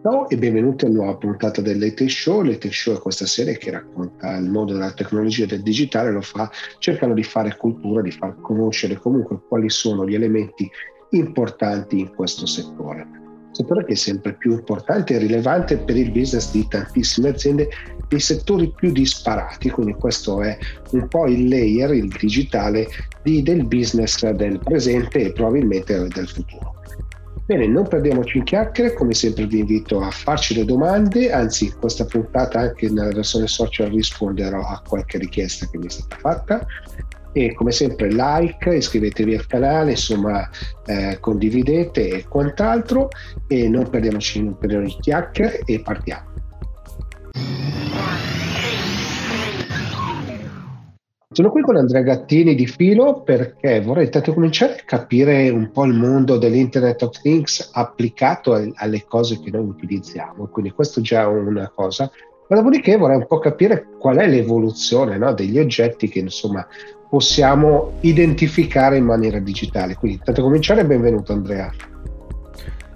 Ciao e benvenuti a una nuova puntata del Late Show. Late Show è questa serie che racconta il mondo della tecnologia e del digitale, lo fa cercando di fare cultura, di far conoscere comunque quali sono gli elementi importanti in questo settore. Settore che è sempre più importante e rilevante per il business di tantissime aziende dei settori più disparati, quindi questo è un po' il layer, il digitale di, del business del presente e probabilmente del futuro. Bene, non perdiamoci in chiacchiere, come sempre vi invito a farci le domande, anzi questa puntata anche nella versione social risponderò a qualche richiesta che mi è stata fatta e come sempre like, iscrivetevi al canale, insomma eh, condividete e quant'altro e non perdiamoci in di chiacchiere e partiamo. Sono qui con Andrea Gattini di Filo perché vorrei intanto cominciare a capire un po' il mondo dell'Internet of Things applicato alle cose che noi utilizziamo, quindi questo è già una cosa. Ma dopodiché vorrei un po' capire qual è l'evoluzione no, degli oggetti che insomma possiamo identificare in maniera digitale. Quindi intanto cominciare, benvenuto Andrea.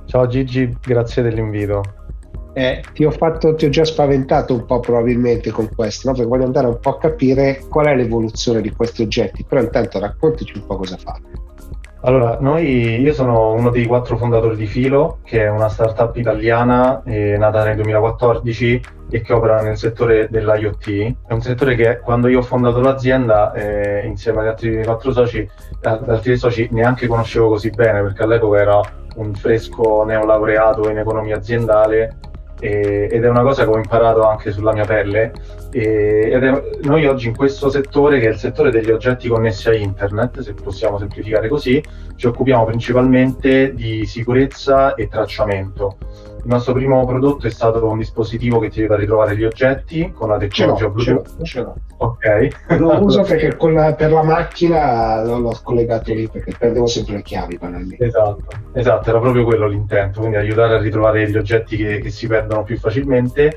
Ciao Gigi, grazie dell'invito. Eh, ti, ho fatto, ti ho già spaventato un po' probabilmente con questo, no? perché voglio andare un po' a capire qual è l'evoluzione di questi oggetti, però intanto raccontaci un po' cosa fate. Allora, noi, io sono uno dei quattro fondatori di Filo, che è una startup italiana eh, nata nel 2014 e che opera nel settore dell'IoT. È un settore che quando io ho fondato l'azienda, eh, insieme agli altri quattro soci, altri soci, neanche conoscevo così bene, perché all'epoca era un fresco neolaureato in economia aziendale e, ed è una cosa che ho imparato anche sulla mia pelle. E, ed è, noi oggi in questo settore, che è il settore degli oggetti connessi a internet, se possiamo semplificare così, ci occupiamo principalmente di sicurezza e tracciamento. Il nostro primo prodotto è stato un dispositivo che ti aiuta a ritrovare gli oggetti con la tecnologia Bluetooth. Ce l'ho, Ok. Lo uso perché la, per la macchina l'ho collegato lì perché perdevo sempre le chiavi. Esatto, esatto, era proprio quello l'intento, quindi aiutare a ritrovare gli oggetti che, che si perdono più facilmente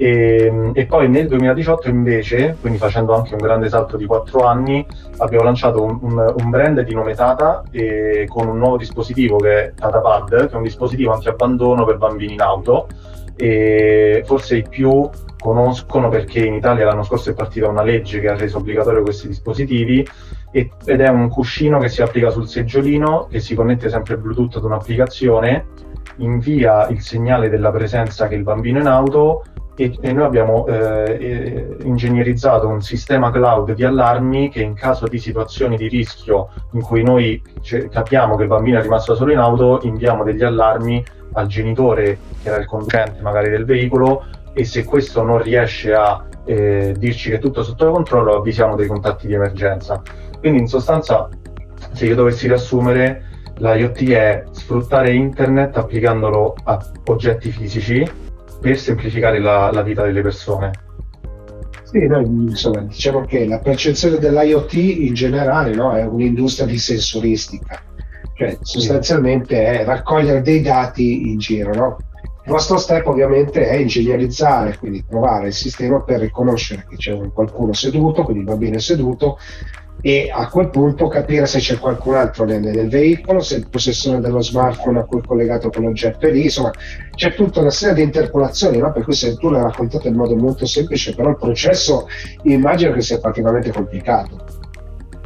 e, ehm, e, poi nel 2018 invece, quindi facendo anche un grande salto di 4 anni, abbiamo lanciato un, un, un brand di nome Tata e con un nuovo dispositivo che è TataPad, che è un dispositivo anti-abbandono per bambini in auto. E forse i più conoscono perché in Italia l'anno scorso è partita una legge che ha reso obbligatorio questi dispositivi ed è un cuscino che si applica sul seggiolino che si connette sempre Bluetooth ad un'applicazione invia il segnale della presenza che il bambino è in auto e, e noi abbiamo eh, ingegnerizzato un sistema cloud di allarmi che in caso di situazioni di rischio in cui noi capiamo che il bambino è rimasto solo in auto, inviamo degli allarmi al genitore che era il conducente magari del veicolo e se questo non riesce a eh, dirci che è tutto sotto controllo avvisiamo dei contatti di emergenza. Quindi in sostanza se io dovessi riassumere l'IoT è sfruttare internet applicandolo a oggetti fisici per semplificare la, la vita delle persone. Sì, noi, insomma, diciamo che la percezione dell'IoT in generale no, è un'industria di sensoristica, cioè sostanzialmente è raccogliere dei dati in giro. No? Il nostro step ovviamente è ingegnerizzare, quindi trovare il sistema per riconoscere che c'è qualcuno seduto, quindi il bambino è seduto, e a quel punto capire se c'è qualcun altro nel, nel, veicolo, se il possessore dello smartphone a cui è collegato quell'oggetto è lì, insomma c'è tutta una serie di interpolazioni, no? per cui se tu l'hai raccontato in modo molto semplice, però il processo immagino che sia particolarmente complicato.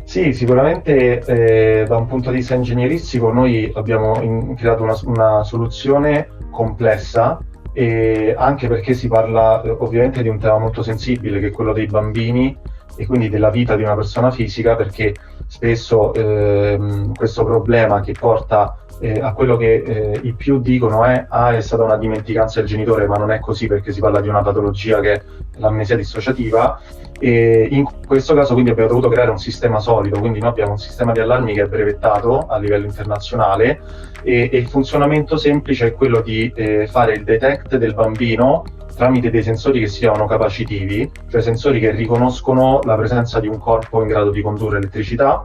Sì, sicuramente eh, da un punto di vista ingegneristico noi abbiamo creato una, una soluzione complessa e anche perché si parla eh, ovviamente di un tema molto sensibile che è quello dei bambini e quindi della vita di una persona fisica perché spesso ehm, questo problema che porta eh, a quello che eh, i più dicono è ah è stata una dimenticanza del genitore ma non è così perché si parla di una patologia che è l'amnesia dissociativa e in questo caso quindi abbiamo dovuto creare un sistema solido quindi noi abbiamo un sistema di allarmi che è brevettato a livello internazionale e, e il funzionamento semplice è quello di eh, fare il detect del bambino tramite dei sensori che siano capacitivi, cioè sensori che riconoscono la presenza di un corpo in grado di condurre elettricità.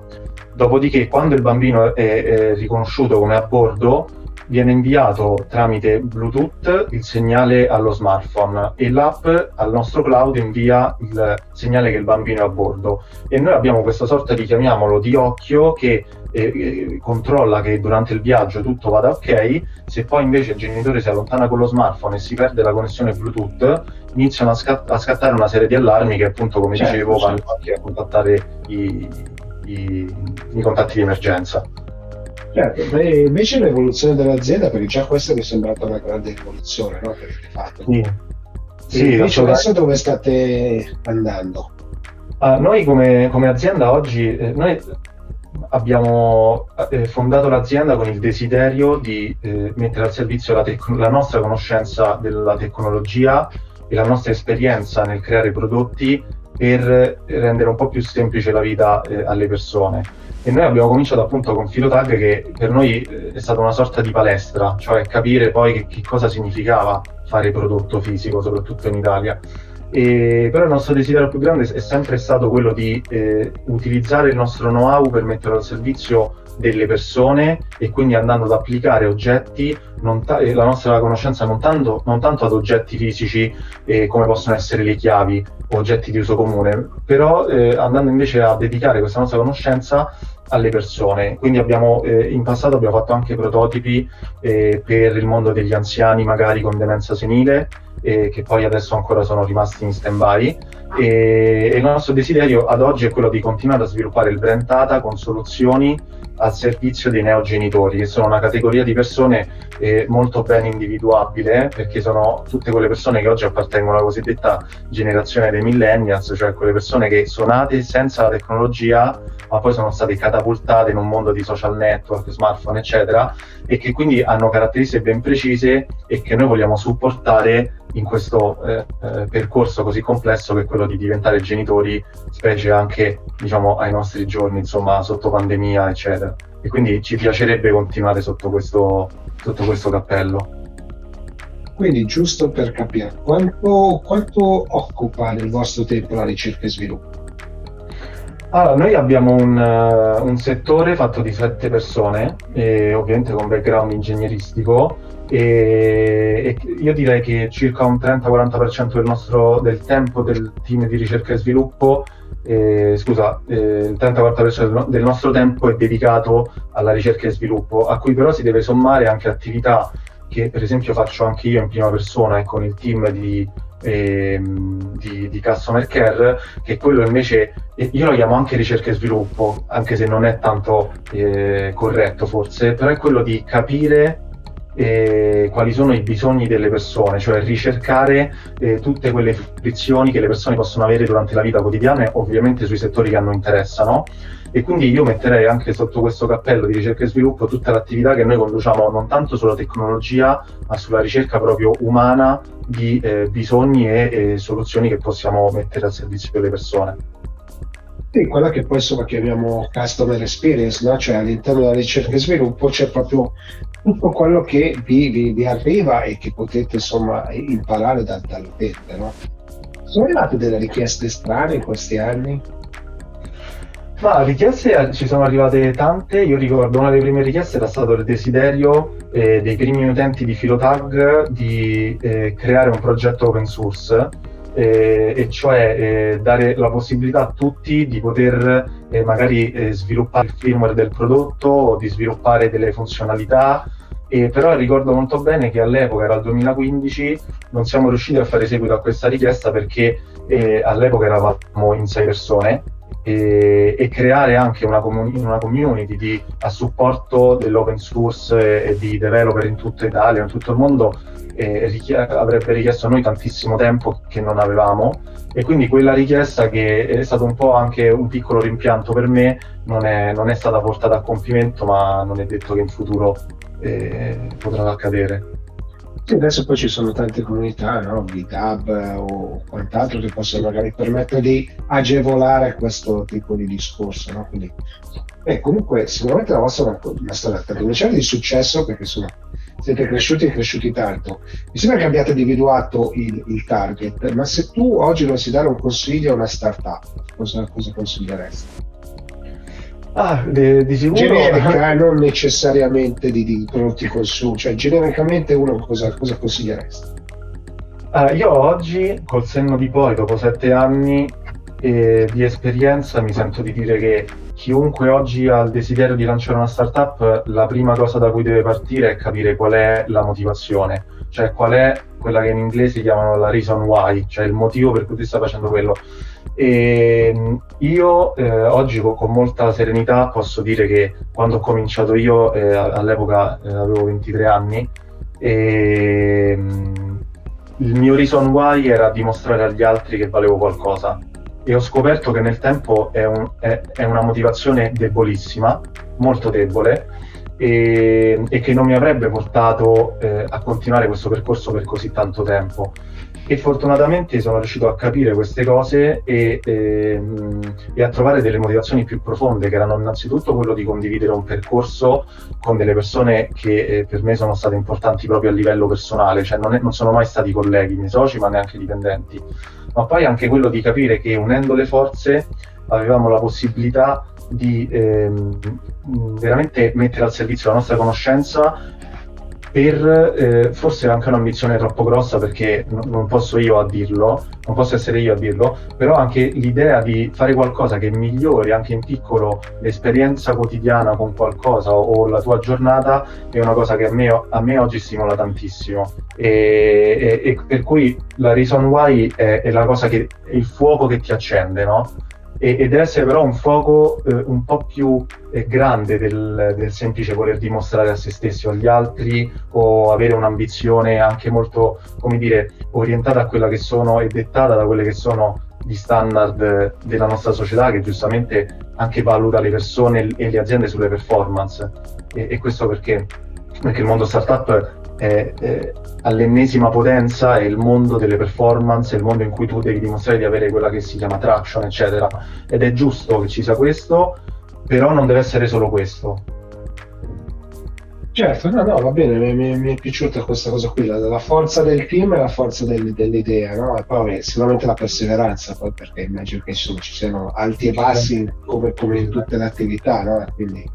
Dopodiché, quando il bambino è, è riconosciuto come a bordo, viene inviato tramite Bluetooth il segnale allo smartphone e l'app al nostro cloud invia il segnale che il bambino è a bordo. E noi abbiamo questa sorta di chiamiamolo di occhio che eh, eh, controlla che durante il viaggio tutto vada ok, se poi invece il genitore si allontana con lo smartphone e si perde la connessione Bluetooth, iniziano a, scat- a scattare una serie di allarmi che appunto come certo, dicevo vanno anche a contattare i, i, i contatti di emergenza. Certo, invece l'evoluzione dell'azienda, perché già questa mi è sembrata una grande evoluzione no? che avete fatto. Sì, sì invece adesso dove state andando? Uh, noi come, come, azienda oggi, eh, noi abbiamo eh, fondato l'azienda con il desiderio di eh, mettere al servizio la, tec- la nostra conoscenza della tecnologia e la nostra esperienza nel creare prodotti per rendere un po' più semplice la vita eh, alle persone. E noi abbiamo cominciato appunto con Filotag che per noi eh, è stata una sorta di palestra, cioè capire poi che, che cosa significava fare prodotto fisico, soprattutto in Italia. E, però il nostro desiderio più grande è sempre stato quello di eh, utilizzare il nostro know-how per metterlo al servizio delle persone e quindi andando ad applicare oggetti, ta- la nostra conoscenza non tanto, non tanto ad oggetti fisici eh, come possono essere le chiavi o oggetti di uso comune, però eh, andando invece a dedicare questa nostra conoscenza alle persone. Quindi abbiamo, eh, in passato abbiamo fatto anche prototipi eh, per il mondo degli anziani, magari con demenza senile, eh, che poi adesso ancora sono rimasti in stand-by. E, e il nostro desiderio ad oggi è quello di continuare a sviluppare il brand Tata con soluzioni al servizio dei neogenitori, che sono una categoria di persone eh, molto ben individuabile, perché sono tutte quelle persone che oggi appartengono alla cosiddetta generazione dei millennials, cioè quelle persone che sono nate senza la tecnologia, ma poi sono state catapultate in un mondo di social network, smartphone, eccetera, e che quindi hanno caratteristiche ben precise e che noi vogliamo supportare in questo eh, eh, percorso così complesso che è quello di diventare genitori, specie anche diciamo, ai nostri giorni, insomma, sotto pandemia, eccetera. E quindi ci piacerebbe continuare sotto questo, sotto questo cappello. Quindi, giusto per capire, quanto, quanto occupa nel vostro tempo la ricerca e sviluppo? Allora, noi abbiamo un, uh, un, settore fatto di sette persone, ovviamente con background ingegneristico, e, e io direi che circa un 30-40% del, nostro, del tempo del team di ricerca e sviluppo, eh, scusa, eh, il 30-40% del nostro tempo è dedicato alla ricerca e sviluppo, a cui però si deve sommare anche attività che per esempio faccio anche io in prima persona e con il team di, eh, di, di, Customer Care, che quello invece io lo chiamo anche ricerca e sviluppo, anche se non è tanto eh, corretto forse, però è quello di capire eh, quali sono i bisogni delle persone, cioè ricercare eh, tutte quelle frizioni che le persone possono avere durante la vita quotidiana, ovviamente sui settori che a noi interessano. E quindi io metterei anche sotto questo cappello di ricerca e sviluppo tutta l'attività che noi conduciamo non tanto sulla tecnologia, ma sulla ricerca proprio umana di eh, bisogni e, e soluzioni che possiamo mettere al servizio delle persone. Sì, quella che poi insomma chiamiamo customer experience, no? cioè all'interno della ricerca e sviluppo c'è proprio tutto quello che vi, vi, vi arriva e che potete insomma imparare da, dall'utente. No? Sono arrivate delle richieste strane in questi anni? Ma richieste ci sono arrivate tante, io ricordo una delle prime richieste era stato il desiderio eh, dei primi utenti di Filotag di eh, creare un progetto open source eh, e cioè eh, dare la possibilità a tutti di poter eh, magari eh, sviluppare il firmware del prodotto o di sviluppare delle funzionalità. E però ricordo molto bene che all'epoca, era il 2015, non siamo riusciti a fare seguito a questa richiesta perché eh, all'epoca eravamo in sei persone e, e creare anche una, comuni- una community di, a supporto dell'open source e, e di developer in tutta Italia, in tutto il mondo, eh, richie- avrebbe richiesto a noi tantissimo tempo che non avevamo e quindi quella richiesta che è stato un po' anche un piccolo rimpianto per me non è, non è stata portata a compimento ma non è detto che in futuro eh, potrà accadere. Sì, adesso poi ci sono tante comunità, no? GitHub o quant'altro che possono magari permettere di agevolare questo tipo di discorso. No? Quindi, eh, comunque, sicuramente la vostra è una, storia commerciale di successo perché sono, siete cresciuti e cresciuti tanto. Mi sembra che abbiate individuato il, il, target, ma se tu oggi dovessi dare un consiglio a una startup, cosa, cosa consiglieresti? Ah, di, di sicuro. Generica, non necessariamente di, di prodotti consumo, cioè genericamente uno cosa, cosa consiglieresti? Uh, io oggi, col senno di poi, dopo sette anni eh, di esperienza, mi sento di dire che chiunque oggi ha il desiderio di lanciare una startup, la prima cosa da cui deve partire è capire qual è la motivazione, cioè qual è quella che in inglese chiamano la reason why, cioè il motivo per cui ti sta facendo quello. E io eh, oggi con, con, molta serenità posso dire che quando ho cominciato io, eh, all'epoca eh, avevo 23 anni, e, mh, il mio reason why era dimostrare agli altri che valevo qualcosa e ho scoperto che nel tempo è, un, è, è una motivazione debolissima, molto debole e, e, che non mi avrebbe portato eh, a continuare questo percorso per così tanto tempo. E fortunatamente sono riuscito a capire queste cose e, e, ehm, e, a trovare delle motivazioni più profonde che erano innanzitutto quello di condividere un percorso con delle persone che eh, per me sono state importanti proprio a livello personale, cioè non, è, non sono mai stati colleghi, miei soci, ma neanche dipendenti, ma poi anche quello di capire che unendo le forze avevamo la possibilità di ehm, veramente mettere al servizio la nostra conoscenza per eh, forse anche un'ambizione troppo grossa perché n- non posso io a dirlo, non posso essere io a dirlo, però anche l'idea di fare qualcosa che migliori anche in piccolo l'esperienza quotidiana con qualcosa o, o la tua giornata è una cosa che a me, a me oggi stimola tantissimo e, e, e, per cui la reason why è, è la cosa che è il fuoco che ti accende, no? E, e essere però un fuoco eh, un po' più eh, grande del, del, semplice voler dimostrare a se stessi o agli altri o avere un'ambizione anche molto, come dire, orientata a quella che sono e dettata da quelle che sono gli standard della nostra società che giustamente anche valuta le persone e le aziende sulle performance. E, e questo perché? Perché il mondo startup è, è all'ennesima potenza è il mondo delle performance, è il mondo in cui tu devi dimostrare di avere quella che si chiama traction, eccetera. Ed è giusto che ci sia questo, però non deve essere solo questo. Certo, no, no, va bene, mi, mi, è piaciuta questa cosa qui, la, la, forza del team e la forza del, dell'idea, no? E poi sicuramente la perseveranza, poi perché immagino che insomma, ci siano alti e bassi come, come in tutte le attività, no? Quindi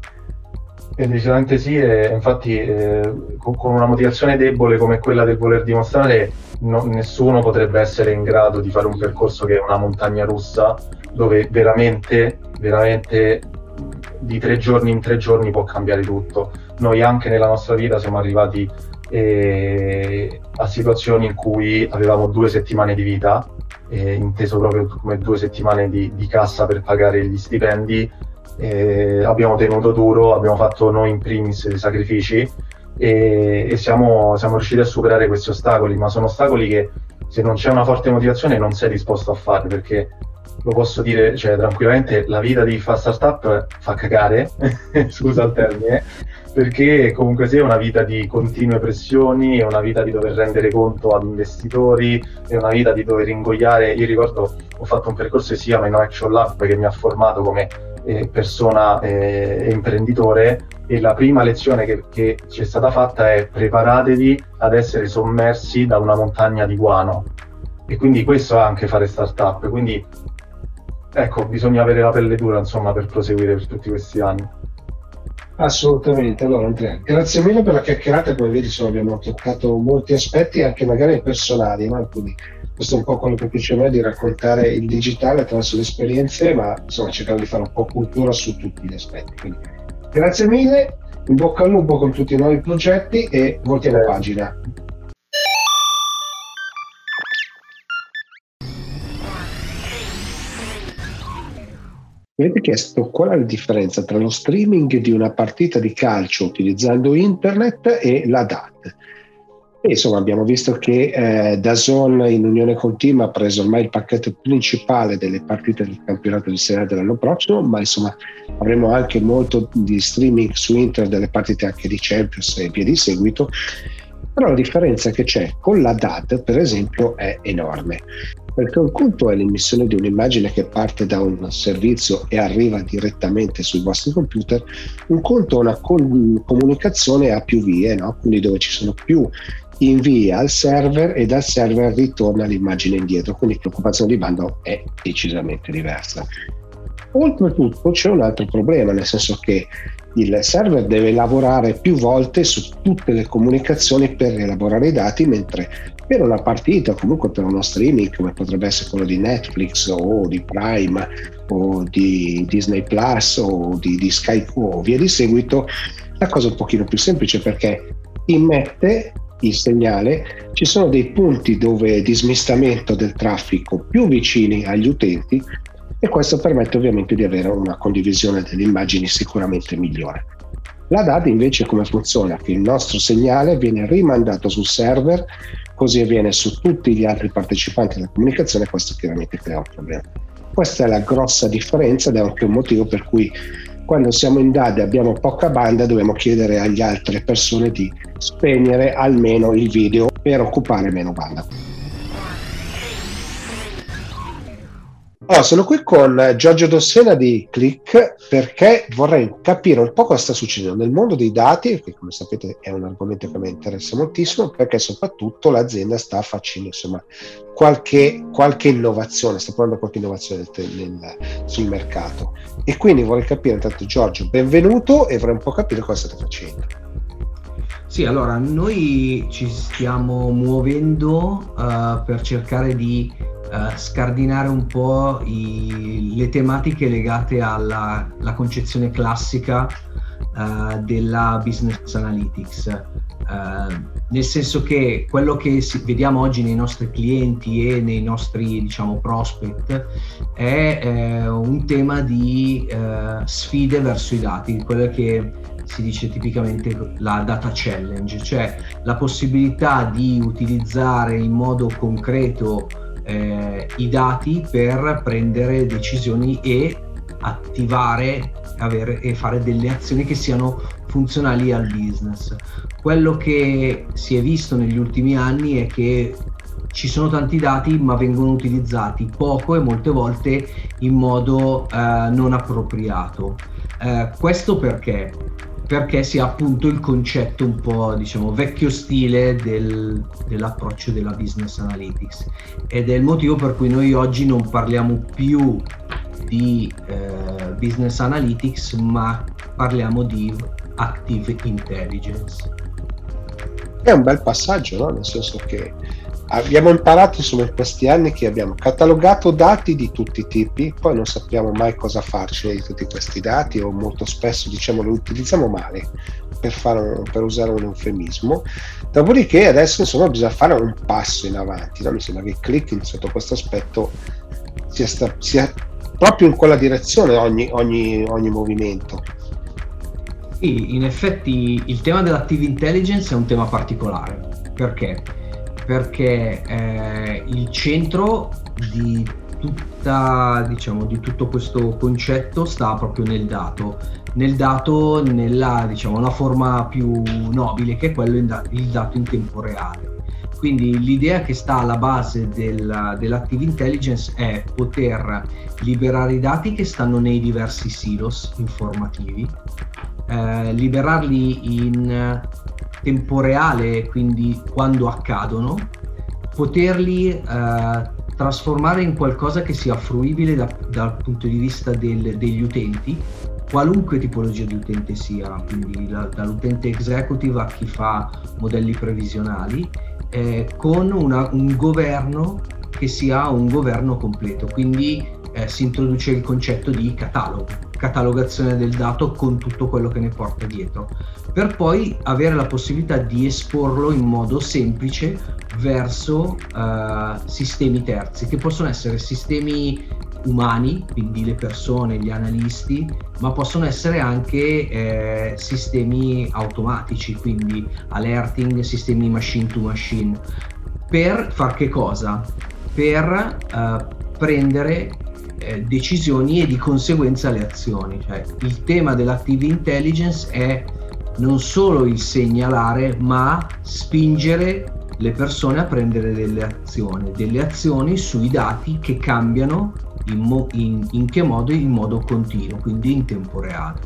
e decisamente sì, e infatti eh, con, con, una motivazione debole come quella del voler dimostrare, no, nessuno potrebbe essere in grado di fare un percorso che è una montagna russa, dove veramente, veramente di tre giorni in tre giorni può cambiare tutto. Noi anche nella nostra vita siamo arrivati eh, a situazioni in cui avevamo due settimane di vita, eh, inteso proprio come due settimane di, di cassa per pagare gli stipendi eh, abbiamo tenuto duro, abbiamo fatto noi in primis dei sacrifici e, e siamo, siamo, riusciti a superare questi ostacoli, ma sono ostacoli che se non c'è una forte motivazione non sei disposto a fare perché lo posso dire cioè, tranquillamente, la vita di fa startup fa cagare, scusa il termine, perché comunque sia una vita di continue pressioni, è una vita di dover rendere conto ad investitori, è una vita di dover ingoiare. Io ricordo ho fatto un percorso che si chiama Innovation Lab che mi ha formato come eh, persona eh, imprenditore e la prima lezione che, che, ci è stata fatta è preparatevi ad essere sommersi da una montagna di guano. E quindi questo è anche fare startup quindi ecco bisogna avere la pelle dura insomma per proseguire per tutti questi anni. Assolutamente, allora Andrea, grazie mille per la chiacchierata, come vedi insomma, abbiamo toccato molti aspetti anche magari personali, no? quindi questo è un po' quello che piace a me di raccontare il digitale attraverso le esperienze, ma insomma cercare di fare un po' cultura su tutti gli aspetti. Quindi, grazie mille, in bocca al lupo con tutti i nuovi progetti e voltiamo pagina. Mi avete chiesto qual è la differenza tra lo streaming di una partita di calcio utilizzando internet e la DAT. E insomma abbiamo visto che eh, Dazon in unione con Team ha preso ormai il pacchetto principale delle partite del campionato di Serie A dell'anno prossimo, ma insomma avremo anche molto di streaming su internet delle partite anche di Champions e via di seguito. Però la differenza che c'è con la DAT, per esempio, è enorme perché un conto è l'emissione di un'immagine che parte da un servizio e arriva direttamente sui vostri computer, un conto è una comunicazione a più vie, no? quindi dove ci sono più invia al server e dal server ritorna l'immagine indietro, quindi l'occupazione di banda è decisamente diversa. Oltretutto c'è un altro problema, nel senso che il server deve lavorare più volte su tutte le comunicazioni per elaborare i dati, mentre per una partita o comunque per uno streaming come potrebbe essere quello di Netflix o di Prime o di Disney Plus o di, di Sky o via di seguito, la cosa è un pochino più semplice perché immette il segnale, ci sono dei punti dove di smistamento del traffico più vicini agli utenti e questo permette ovviamente di avere una condivisione delle immagini sicuramente migliore. La DAD invece come funziona? Che il nostro segnale viene rimandato sul server, così avviene su tutti gli altri partecipanti della comunicazione e questo chiaramente crea un problema. Questa è la grossa differenza ed è anche un motivo per cui quando siamo in DAD e abbiamo poca banda dobbiamo chiedere agli altre persone di spegnere almeno il video per occupare meno banda. Allora, sono qui con Giorgio Dossena di Click perché vorrei capire un po' cosa sta succedendo nel mondo dei dati, che come sapete è un argomento che mi interessa moltissimo, perché soprattutto l'azienda sta facendo insomma, qualche, qualche innovazione, sta provando qualche innovazione nel, sul mercato. E quindi vorrei capire intanto Giorgio, benvenuto e vorrei un po' capire cosa state facendo. Sì, allora noi ci stiamo muovendo uh, per cercare di uh, scardinare un po' i, le tematiche legate alla, concezione classica uh, della business analytics. Uh, nel senso che quello che si, vediamo oggi nei nostri clienti e nei nostri diciamo, prospect è eh, un tema di eh, sfide verso i dati, quello che si dice tipicamente la data challenge, cioè la possibilità di utilizzare in modo concreto eh, i dati per prendere decisioni e attivare avere, e fare delle azioni che siano funzionali al business. Quello che si è visto negli ultimi anni è che ci sono tanti dati ma vengono utilizzati poco e molte volte in modo eh, non appropriato. Eh, questo perché? Perché si ha appunto il concetto un po' diciamo vecchio stile del, dell'approccio della business analytics ed è il motivo per cui noi oggi non parliamo più di eh, business analytics ma parliamo di active intelligence è un bel passaggio no? nel senso che abbiamo imparato insomma in questi anni che abbiamo catalogato dati di tutti i tipi, poi non sappiamo mai cosa farci di tutti questi dati o molto spesso diciamo li utilizziamo male per, un, per usare un eufemismo. Dopodiché adesso insomma bisogna fare un passo in avanti, no? mi sembra che Clicking sotto questo aspetto sia, sta, sia proprio in quella direzione ogni, ogni, ogni movimento. Sì, in effetti il tema dell'active intelligence è un tema particolare perché perché eh, il centro di, tutta, diciamo, di tutto questo concetto sta proprio nel dato, nel dato nella diciamo, forma più nobile che è quello in da- il dato in tempo reale. Quindi l'idea che sta alla base del, dell'active intelligence è poter liberare i dati che stanno nei diversi silos informativi, eh, liberarli in tempo reale, quindi quando accadono, poterli eh, trasformare in qualcosa che sia fruibile da, dal punto di vista del, degli utenti, qualunque tipologia di utente sia, quindi la, dall'utente executive a chi fa modelli previsionali, eh, con una, un governo che sia un governo completo. Quindi eh, si introduce il concetto di catalogo, catalogazione del dato con tutto quello che ne porta dietro, per poi avere la possibilità di esporlo in modo semplice verso uh, sistemi terzi, che possono essere sistemi umani, quindi le persone, gli analisti, ma possono essere anche eh, sistemi automatici, quindi alerting, sistemi machine to machine, per far che cosa? Per uh, prendere eh, decisioni e di conseguenza le azioni. Cioè, il tema dell'active intelligence è non solo il segnalare, ma spingere le persone a prendere delle azioni, delle azioni sui dati che cambiano in, mo- in, in che modo? In modo continuo, quindi in tempo reale.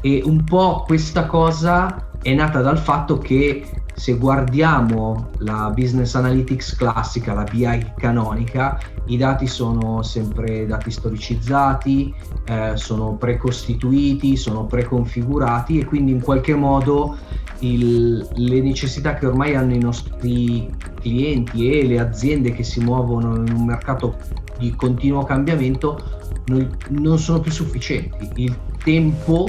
E un po' questa cosa è nata dal fatto che se guardiamo la business analytics classica, la BI canonica, i dati sono sempre dati storicizzati, eh, sono precostituiti, sono preconfigurati e quindi in qualche modo il, le necessità che ormai hanno i nostri clienti e le aziende che si muovono in un mercato di continuo cambiamento non, non sono più sufficienti. Il tempo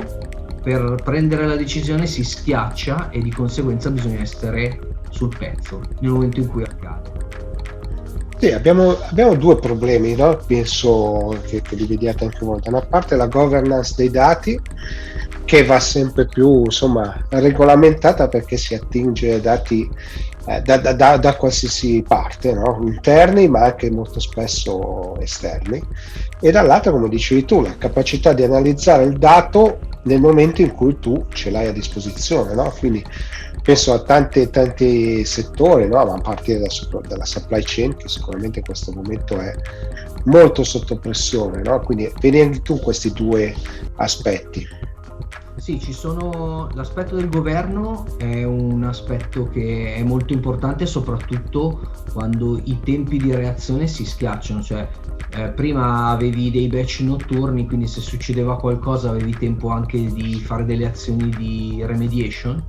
per prendere la decisione si schiaccia e di conseguenza bisogna essere sul pezzo nel momento in cui accade. Sì, abbiamo, abbiamo due problemi, no? penso che, che li vediate anche voi. Da una parte la governance dei dati, che va sempre più insomma, regolamentata perché si attinge dati eh, da, da, da, qualsiasi parte, no? interni ma anche molto spesso esterni. E dall'altra, come dicevi tu, la capacità di analizzare il dato nel momento in cui tu ce l'hai a disposizione. No? Quindi penso a tanti, tanti settori, no? a partire da, dalla supply chain, che sicuramente in questo momento è molto sotto pressione. No? Quindi anche tu questi due aspetti. Sì, ci sono l'aspetto del governo è un aspetto che è molto importante soprattutto quando i tempi di reazione si schiacciano, cioè eh, prima avevi dei batch notturni, quindi se succedeva qualcosa avevi tempo anche di fare delle azioni di remediation.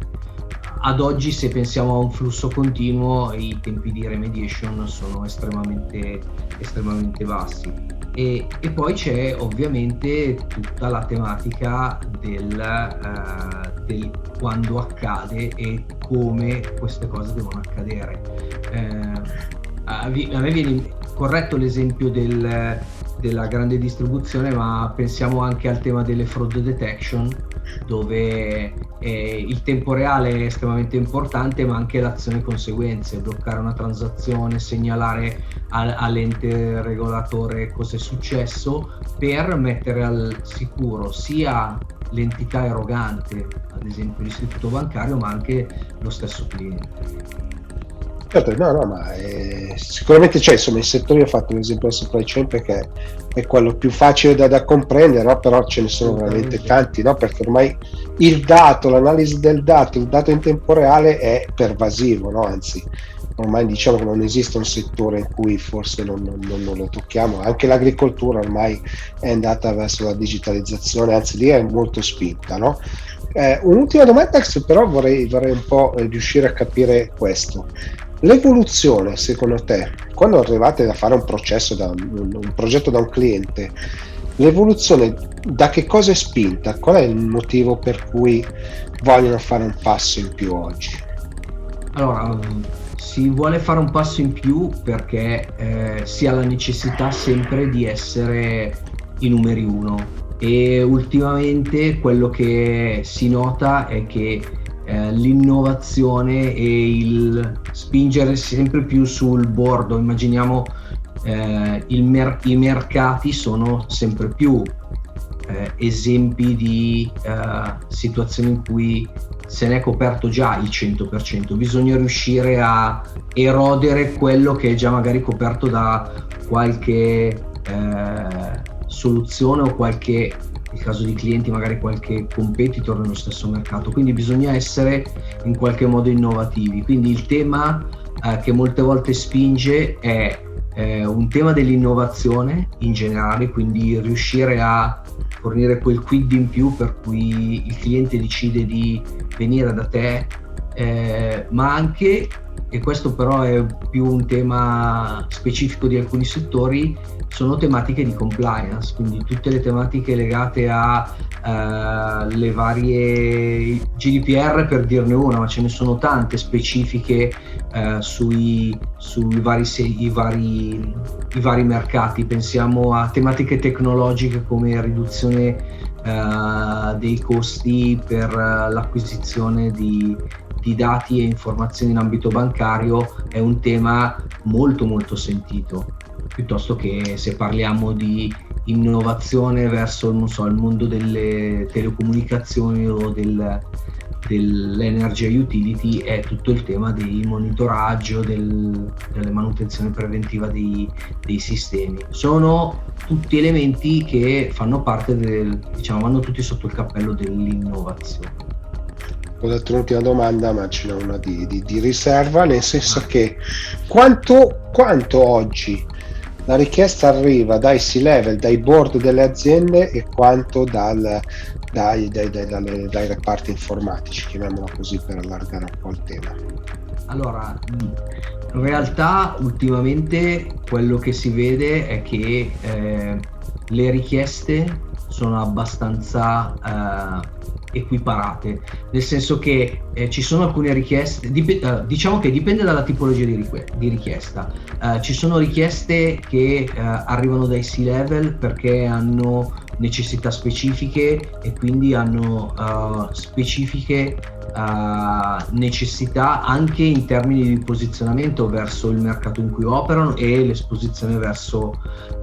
Ad oggi se pensiamo a un flusso continuo i tempi di remediation sono estremamente, estremamente bassi e, e, poi c'è ovviamente tutta la tematica del, uh, del, quando accade e come queste cose devono accadere. Uh, a me viene corretto l'esempio del, della grande distribuzione, ma pensiamo anche al tema delle fraud detection, dove eh, il tempo reale è estremamente importante, ma anche l'azione conseguenze, bloccare una transazione, segnalare al, all'ente regolatore cosa è successo per mettere al sicuro sia l'entità erogante, ad esempio l'istituto bancario, ma anche lo stesso cliente. Certo, no, no, ma è... sicuramente c'è, insomma, il settore ha fatto l'esempio del supply chain perché è quello più facile da, da comprendere, no? però ce ne sono veramente tanti, no? perché ormai il dato, l'analisi del dato, il dato in tempo reale è pervasivo, no? anzi ormai diciamo che non esiste un settore in cui forse non, non, non, lo tocchiamo, anche l'agricoltura ormai è andata verso la digitalizzazione, anzi lì è molto spinta. No? Eh, un'ultima domanda, però vorrei, vorrei un po' riuscire a capire questo. L'evoluzione, secondo te, quando arrivate a fare un processo, da un, un progetto da un cliente, l'evoluzione da che cosa è spinta? Qual è il motivo per cui vogliono fare un passo in più oggi? Allora, si vuole fare un passo in più perché eh, si ha la necessità sempre di essere i numeri uno e ultimamente quello che si nota è che eh, l'innovazione e il spingere sempre più sul bordo. Immaginiamo eh, mer- i mercati sono sempre più eh, esempi di eh, situazioni in cui se ne è coperto già il 100%, bisogna riuscire a erodere quello che è già magari coperto da qualche eh, soluzione o qualche il caso di clienti magari qualche competitor nello stesso mercato, quindi bisogna essere in qualche modo innovativi. Quindi il tema eh, che molte volte spinge è eh, un tema dell'innovazione in generale, quindi riuscire a fornire quel quid in più per cui il cliente decide di venire da te, eh, ma anche, e questo però è più un tema specifico di alcuni settori, sono tematiche di compliance, quindi tutte le tematiche legate alle uh, varie GDPR per dirne una, ma ce ne sono tante specifiche uh, sui, sui vari, i, vari, i, vari, mercati. Pensiamo a tematiche tecnologiche come riduzione uh, dei costi per l'acquisizione di, di dati e informazioni in ambito bancario è un tema molto molto sentito piuttosto che se parliamo di innovazione verso so, il mondo delle telecomunicazioni o del, dell'energy utility è tutto il tema del monitoraggio, del, della manutenzione preventiva dei, dei, sistemi. Sono tutti elementi che fanno parte del, diciamo, vanno tutti sotto il cappello dell'innovazione. ho detto l'ultima domanda, ma ce n'è una di, di, di riserva, nel senso che quanto, quanto oggi la richiesta arriva dai C-level, dai board delle aziende e quanto dal, dai, dai, dai, dai, reparti informatici, chiamiamolo così per allargare un po' il tema. Allora, in realtà ultimamente quello che si vede è che eh, le richieste sono abbastanza eh, equiparate, nel senso che eh, ci sono alcune richieste, dip- eh, diciamo che dipende dalla tipologia di, rique- di richiesta. Eh, ci sono richieste che eh, arrivano dai C-level perché hanno necessità specifiche e quindi hanno uh, specifiche uh, necessità anche in termini di posizionamento verso il mercato in cui operano e l'esposizione verso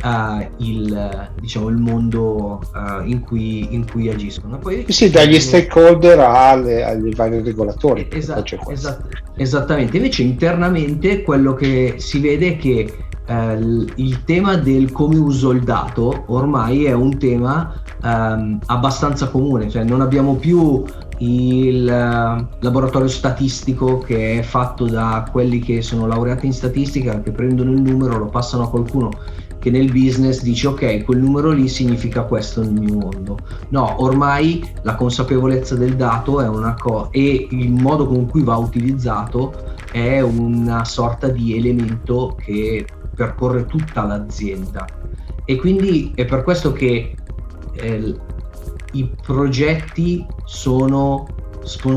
uh, il, diciamo, il mondo in cui, in, cui, agiscono. Poi, sì, dagli stakeholder alle, agli vari regolatori. Esatto, esatto, esattamente, invece internamente quello che si vede è che eh, il tema del come uso il dato ormai è un tema ehm, abbastanza comune, cioè non abbiamo più il uh, laboratorio statistico che è fatto da quelli che sono laureati in statistica, che prendono il numero, lo passano a qualcuno che nel business dice ok, quel numero lì significa questo nel mio mondo. No, ormai la consapevolezza del dato è una cosa e il modo con cui va utilizzato è una sorta di elemento che percorre tutta l'azienda e quindi è per questo che eh, i progetti sono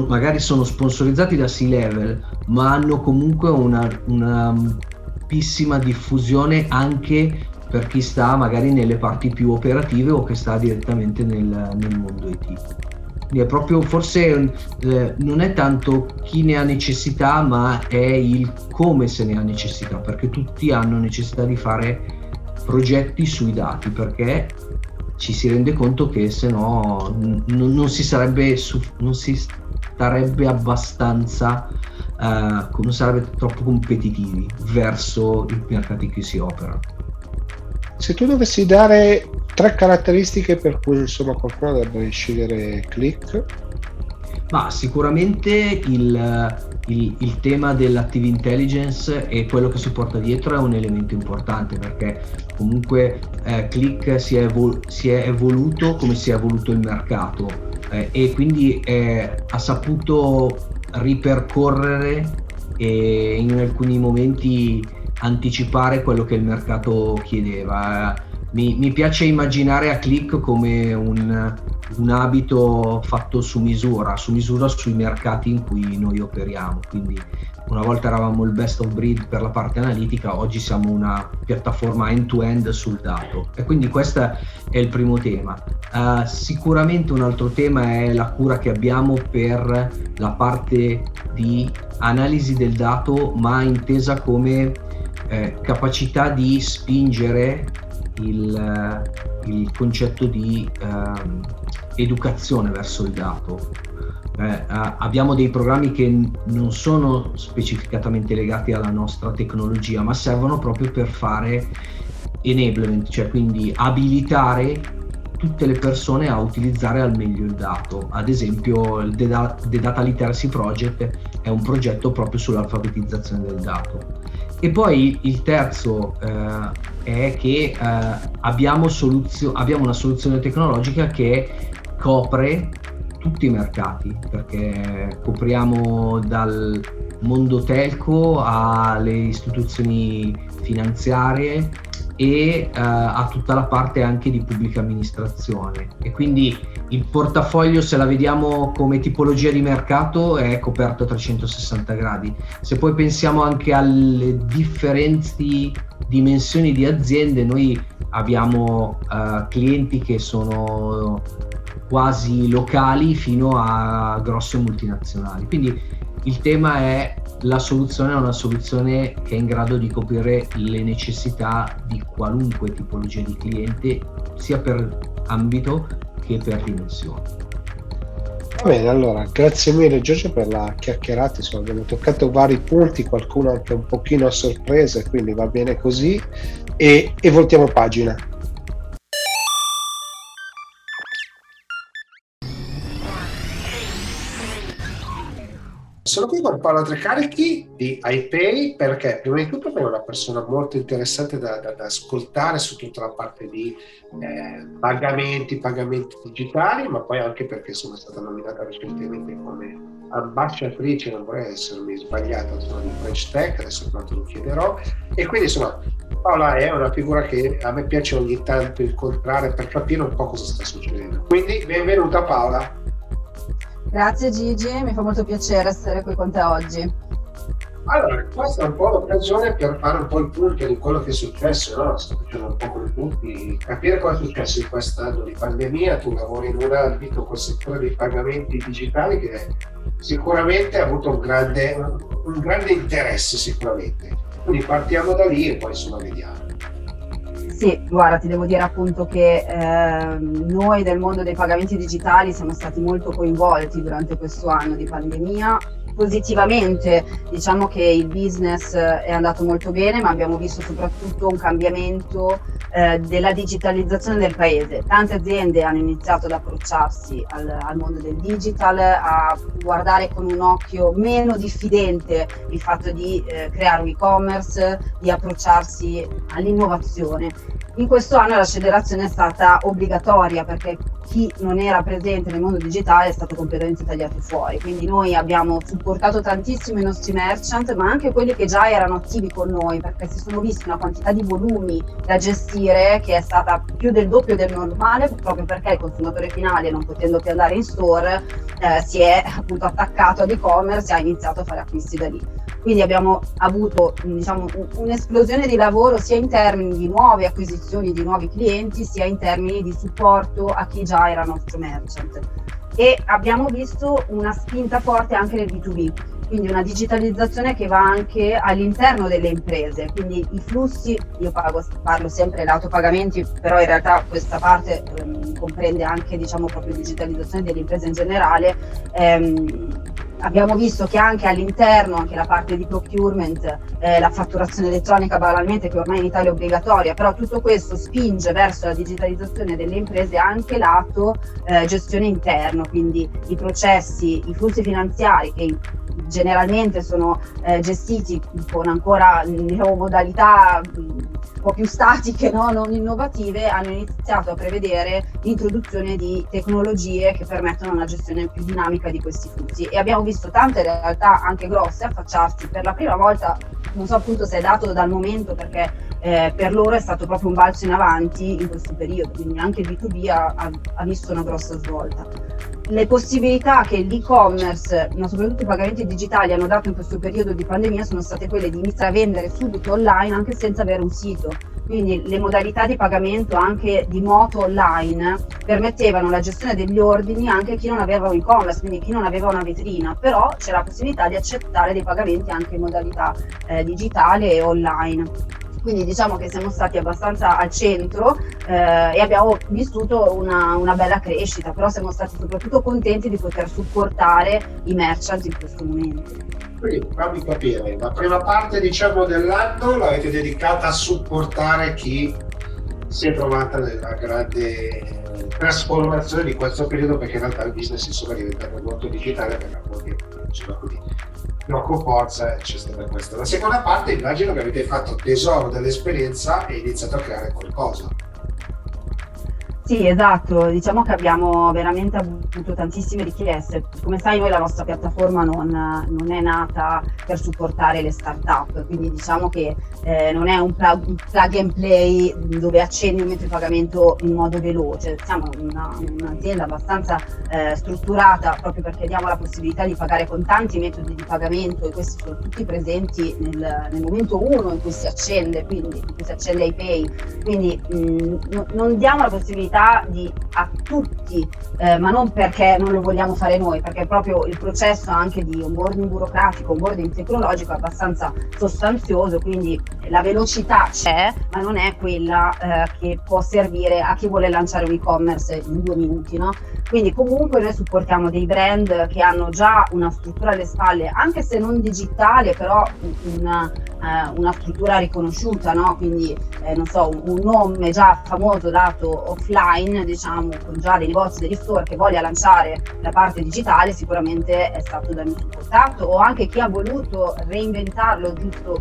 magari sono sponsorizzati da C-Level ma hanno comunque una, una ampissima diffusione anche per chi sta magari nelle parti più operative o che sta direttamente nel, nel mondo IT. È proprio forse eh, non è tanto chi ne ha necessità, ma è il come se ne ha necessità, perché tutti hanno necessità di fare progetti sui dati, perché ci si rende conto che se no n- non, si sarebbe non si starebbe abbastanza uh, non sarebbe troppo competitivi verso i mercati in cui si opera. Se tu dovessi dare tre caratteristiche per cui insomma qualcuno dovrebbe scegliere Click ma sicuramente il, il, il, tema dell'active intelligence e quello che si porta dietro è un elemento importante perché comunque eh, Click si è, evol- si è, evoluto come si è evoluto il mercato eh, e quindi eh, ha saputo ripercorrere e in alcuni momenti anticipare quello che il mercato chiedeva. Mi, mi piace immaginare a Click come un, un, abito fatto su misura, su misura sui mercati in cui noi operiamo. Quindi una volta eravamo il best of breed per la parte analitica, oggi siamo una piattaforma end-to-end sul dato. E quindi questo è il primo tema. Uh, sicuramente un altro tema è la cura che abbiamo per la parte di analisi del dato, ma intesa come eh, capacità di spingere il, il concetto di eh, educazione verso il dato. Eh, abbiamo dei programmi che non sono specificatamente legati alla nostra tecnologia, ma servono proprio per fare enablement, cioè quindi abilitare tutte le persone a utilizzare al meglio il dato. Ad esempio il The Data Literacy Project è un progetto proprio sull'alfabetizzazione del dato. E poi il terzo eh, è che eh, abbiamo, soluzio- abbiamo una soluzione tecnologica che copre tutti i mercati, perché copriamo dal mondo telco alle istituzioni finanziarie e uh, a tutta la parte anche di pubblica amministrazione. E quindi il portafoglio se la vediamo come tipologia di mercato è coperto a 360 gradi. Se poi pensiamo anche alle differenti dimensioni di aziende noi abbiamo uh, clienti che sono quasi locali fino a grosse multinazionali. Quindi il tema è la soluzione è una soluzione che è in grado di coprire le necessità di qualunque tipologia di cliente, sia per ambito che per dimensione. Va bene, allora grazie mille Giorgio per la chiacchierata, insomma abbiamo toccato vari punti, qualcuno anche un pochino a sorpresa, quindi va bene così e, e voltiamo pagina. Sono qui con Paolo Trecarichi di iPay perché prima di tutto è una persona molto interessante da, da, da, ascoltare su tutta la parte di eh, pagamenti, pagamenti digitali, ma poi anche perché sono stata nominata recentemente come ambasciatrice, non vorrei essermi sbagliata, insomma, di French Tech, adesso quanto lo chiederò. E quindi insomma Paola è una figura che a me piace ogni tanto incontrare per capire un po' cosa sta succedendo. Quindi benvenuta Paola. Grazie Gigi, mi fa molto piacere essere qui con te oggi. Allora, questa è un po' l'occasione per fare un po' il punto di quello che è successo, no? sto facendo un po' con tutti, capire cosa è successo in quest'anno di pandemia. Tu lavori in un ambito col settore dei pagamenti digitali che sicuramente ha avuto un grande, un grande interesse, sicuramente. Quindi partiamo da lì e poi insomma vediamo. Sì, guarda, ti devo dire appunto che eh, noi del mondo dei pagamenti digitali siamo stati molto coinvolti durante questo anno di pandemia positivamente. Diciamo che il business eh, è andato molto bene, ma abbiamo visto soprattutto un cambiamento eh, della digitalizzazione del paese. Tante aziende hanno iniziato ad approcciarsi al, al, mondo del digital, a guardare con un occhio meno diffidente il fatto di eh, creare un e-commerce, di approcciarsi all'innovazione. In questo anno l'accelerazione è stata obbligatoria perché chi non era presente nel mondo digitale è stato completamente tagliato fuori. Quindi noi abbiamo supportato tantissimo i nostri merchant, ma anche quelli che già erano attivi con noi, perché si sono visti una quantità di volumi da gestire che è stata più del doppio del normale, proprio perché il consumatore finale, non potendo più andare in store, eh, si è appunto attaccato ad e-commerce e ha iniziato a fare acquisti da lì. Quindi abbiamo avuto diciamo, un'esplosione di lavoro sia in termini di nuove acquisizioni di nuovi clienti, sia in termini di supporto a chi già era nostro merchant. E abbiamo visto una spinta forte anche nel B2B, quindi una digitalizzazione che va anche all'interno delle imprese, quindi i flussi, io pago, parlo sempre di autopagamenti, però in realtà questa parte ehm, comprende anche diciamo proprio digitalizzazione delle imprese in generale. Ehm, abbiamo visto che anche all'interno, anche la parte di procurement, eh, la fatturazione elettronica banalmente che ormai in Italia è obbligatoria, però tutto questo spinge verso la digitalizzazione delle imprese anche lato eh, gestione interno, quindi i processi, i flussi finanziari che generalmente sono eh, gestiti con ancora modalità un po' più statiche, no? non innovative, hanno iniziato a prevedere l'introduzione di tecnologie che permettono una gestione più dinamica di questi flussi e abbiamo visto tante realtà anche grosse affacciarsi per la prima volta, non so appunto se è dato dal momento perché eh, per loro è stato proprio un balzo in avanti in questo periodo, quindi anche il B2B ha, ha, ha visto una grossa svolta le possibilità che l'e-commerce, ma soprattutto i pagamenti digitali hanno dato in questo periodo di pandemia sono state quelle di iniziare a vendere subito online anche senza avere un sito. Quindi le modalità di pagamento anche di moto online permettevano la gestione degli ordini anche a chi non aveva un e-commerce, quindi chi non aveva una vetrina, però c'era la possibilità di accettare dei pagamenti anche in modalità eh, digitale e online quindi diciamo che siamo stati abbastanza al centro eh, e abbiamo vissuto una, una, bella crescita, però siamo stati soprattutto contenti di poter supportare i merchant in questo momento. Quindi fammi capire, la prima parte diciamo dell'anno l'avete dedicata a supportare chi si è trovata nella grande trasformazione di questo periodo perché in realtà il business insomma è diventato molto digitale per diciamo così con forza c'è stata questa. La seconda parte immagino che avete fatto tesoro dell'esperienza e iniziato a creare qualcosa. Sì, esatto, diciamo che abbiamo veramente avuto tantissime richieste. Come sai noi la nostra piattaforma non, non è nata per supportare le start-up, quindi diciamo che eh, non è un plug, plug, and play dove accendi un metodo di pagamento in modo veloce, siamo una, un'azienda abbastanza eh, strutturata proprio perché diamo la possibilità di pagare con tanti metodi di pagamento e questi sono tutti presenti nel, nel momento 1 in cui si accende, quindi in cui si accende iPay, quindi mh, non diamo la possibilità possibilità di, a tutti, eh, ma non perché non lo vogliamo fare noi, perché proprio il processo anche di onboarding burocratico, onboarding tecnologico è abbastanza sostanzioso, quindi la velocità c'è, ma non è quella eh, che può servire a chi vuole lanciare un e-commerce in due minuti. No? Quindi comunque noi supportiamo dei brand che hanno già una struttura alle spalle, anche se non digitale, però una, eh, una struttura riconosciuta, no? quindi eh, non so, un nome già famoso dato offline offline, diciamo, con già dei negozi, degli store che voglia lanciare la parte digitale, sicuramente è stato da noi supportato, o anche chi ha voluto reinventarlo giusto,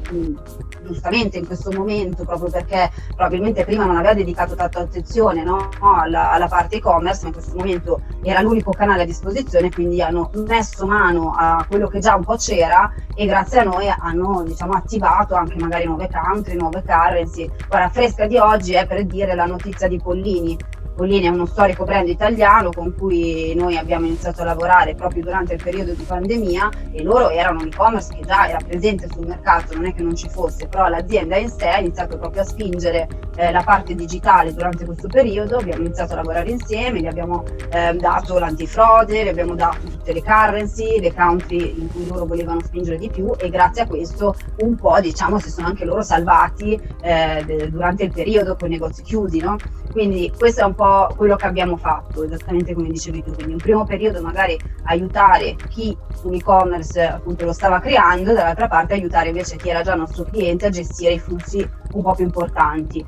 giustamente in questo momento, proprio perché probabilmente prima non aveva dedicato tanta attenzione no? alla, alla, parte e-commerce, ma in questo momento era l'unico canale a disposizione, quindi hanno messo mano a quello che già un po' c'era e grazie a noi hanno diciamo, attivato anche magari nuove country, nuove currency. Guarda, fresca di oggi è per dire la notizia di Pollini Pollini è uno storico brand italiano con cui noi abbiamo iniziato a lavorare proprio durante il periodo di pandemia e loro erano un e-commerce che già era presente sul mercato, non è che non ci fosse, però l'azienda in sé ha iniziato proprio a spingere eh, la parte digitale durante questo periodo, abbiamo iniziato a lavorare insieme, gli abbiamo eh, dato l'antifrode, gli abbiamo dato tutte le currency, le country in cui loro volevano spingere di più e grazie a questo un po' diciamo si sono anche loro salvati eh, durante il periodo con i negozi chiusi, no? Quindi questo è un po' quello che abbiamo fatto, esattamente come dicevi tu. Quindi un primo periodo magari aiutare chi un e-commerce appunto lo stava creando, dall'altra parte aiutare invece chi era già nostro cliente a gestire i flussi un po' più importanti.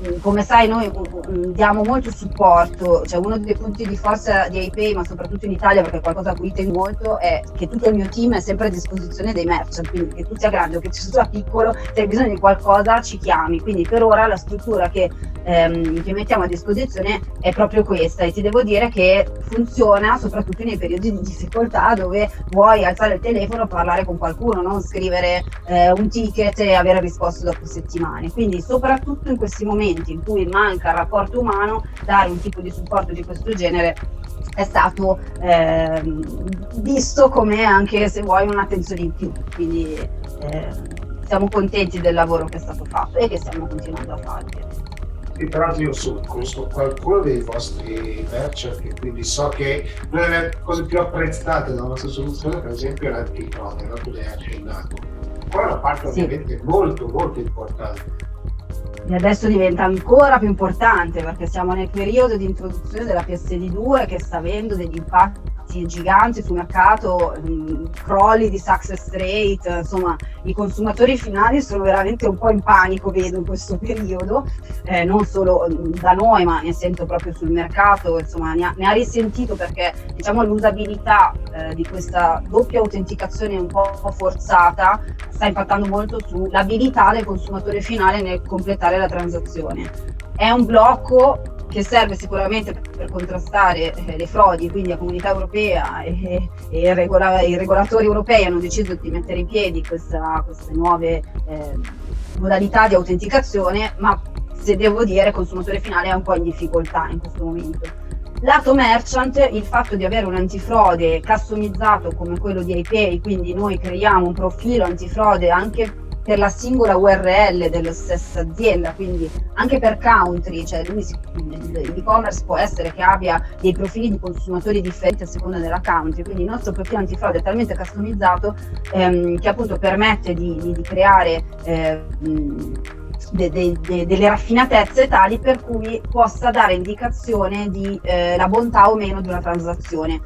Mm, come sai noi mm, mm, diamo molto supporto, cioè uno dei punti di forza di iPay, ma soprattutto in Italia, perché è qualcosa a cui tengo molto, è che tutto il mio team è sempre a disposizione dei merchant, quindi che tu sia grande o che tu sia piccolo, se hai bisogno di qualcosa ci chiami. Quindi per ora la struttura che, ehm, che mettiamo a disposizione è proprio questa e ti devo dire che funziona soprattutto nei periodi di difficoltà dove vuoi alzare il telefono, parlare con qualcuno, non scrivere eh, un ticket e avere risposto dopo settimane. Quindi soprattutto in questi momenti momenti in cui manca il rapporto umano, dare un tipo di supporto di questo genere è stato eh, visto come anche se vuoi un'attenzione in più. Quindi eh, siamo contenti del lavoro che è stato fatto e che stiamo continuando a fare. Sì, peraltro io so, conosco qualcuno dei vostri merchant e quindi so che una delle cose più apprezzate della vostra soluzione per esempio è l'antifrode, no? tu l'hai accennato. Qua è una parte sì. ovviamente molto molto importante e adesso diventa ancora più importante perché siamo nel periodo di introduzione della PSD2 che sta avendo degli impatti impatti giganti sul mercato, mh, crolli di success rate, insomma i consumatori finali sono veramente un po' in panico, vedo in questo periodo, eh, non solo da noi ma ne sento proprio sul mercato, insomma ne ha, ne ha risentito perché diciamo l'usabilità eh, di questa doppia autenticazione un po' forzata sta impattando molto sull'abilità del consumatore finale nel completare la transazione. È un blocco che serve sicuramente per contrastare eh, le frodi, quindi la comunità europea e, e regola, i, regolatori europei hanno deciso di mettere in piedi questa, queste nuove eh, modalità di autenticazione, ma se devo dire il consumatore finale è un po' in difficoltà in questo momento. Lato merchant, il fatto di avere un antifrode customizzato come quello di iPay, quindi noi creiamo un profilo antifrode anche per la singola URL della stessa azienda, quindi anche per country, cioè l'e-commerce può essere che abbia dei profili di consumatori differenti a seconda della country, quindi il nostro profilo antifrode è talmente customizzato ehm, che appunto permette di, di, di creare eh, de, de, de, delle raffinatezze tali per cui possa dare indicazione di eh, la bontà o meno di una transazione.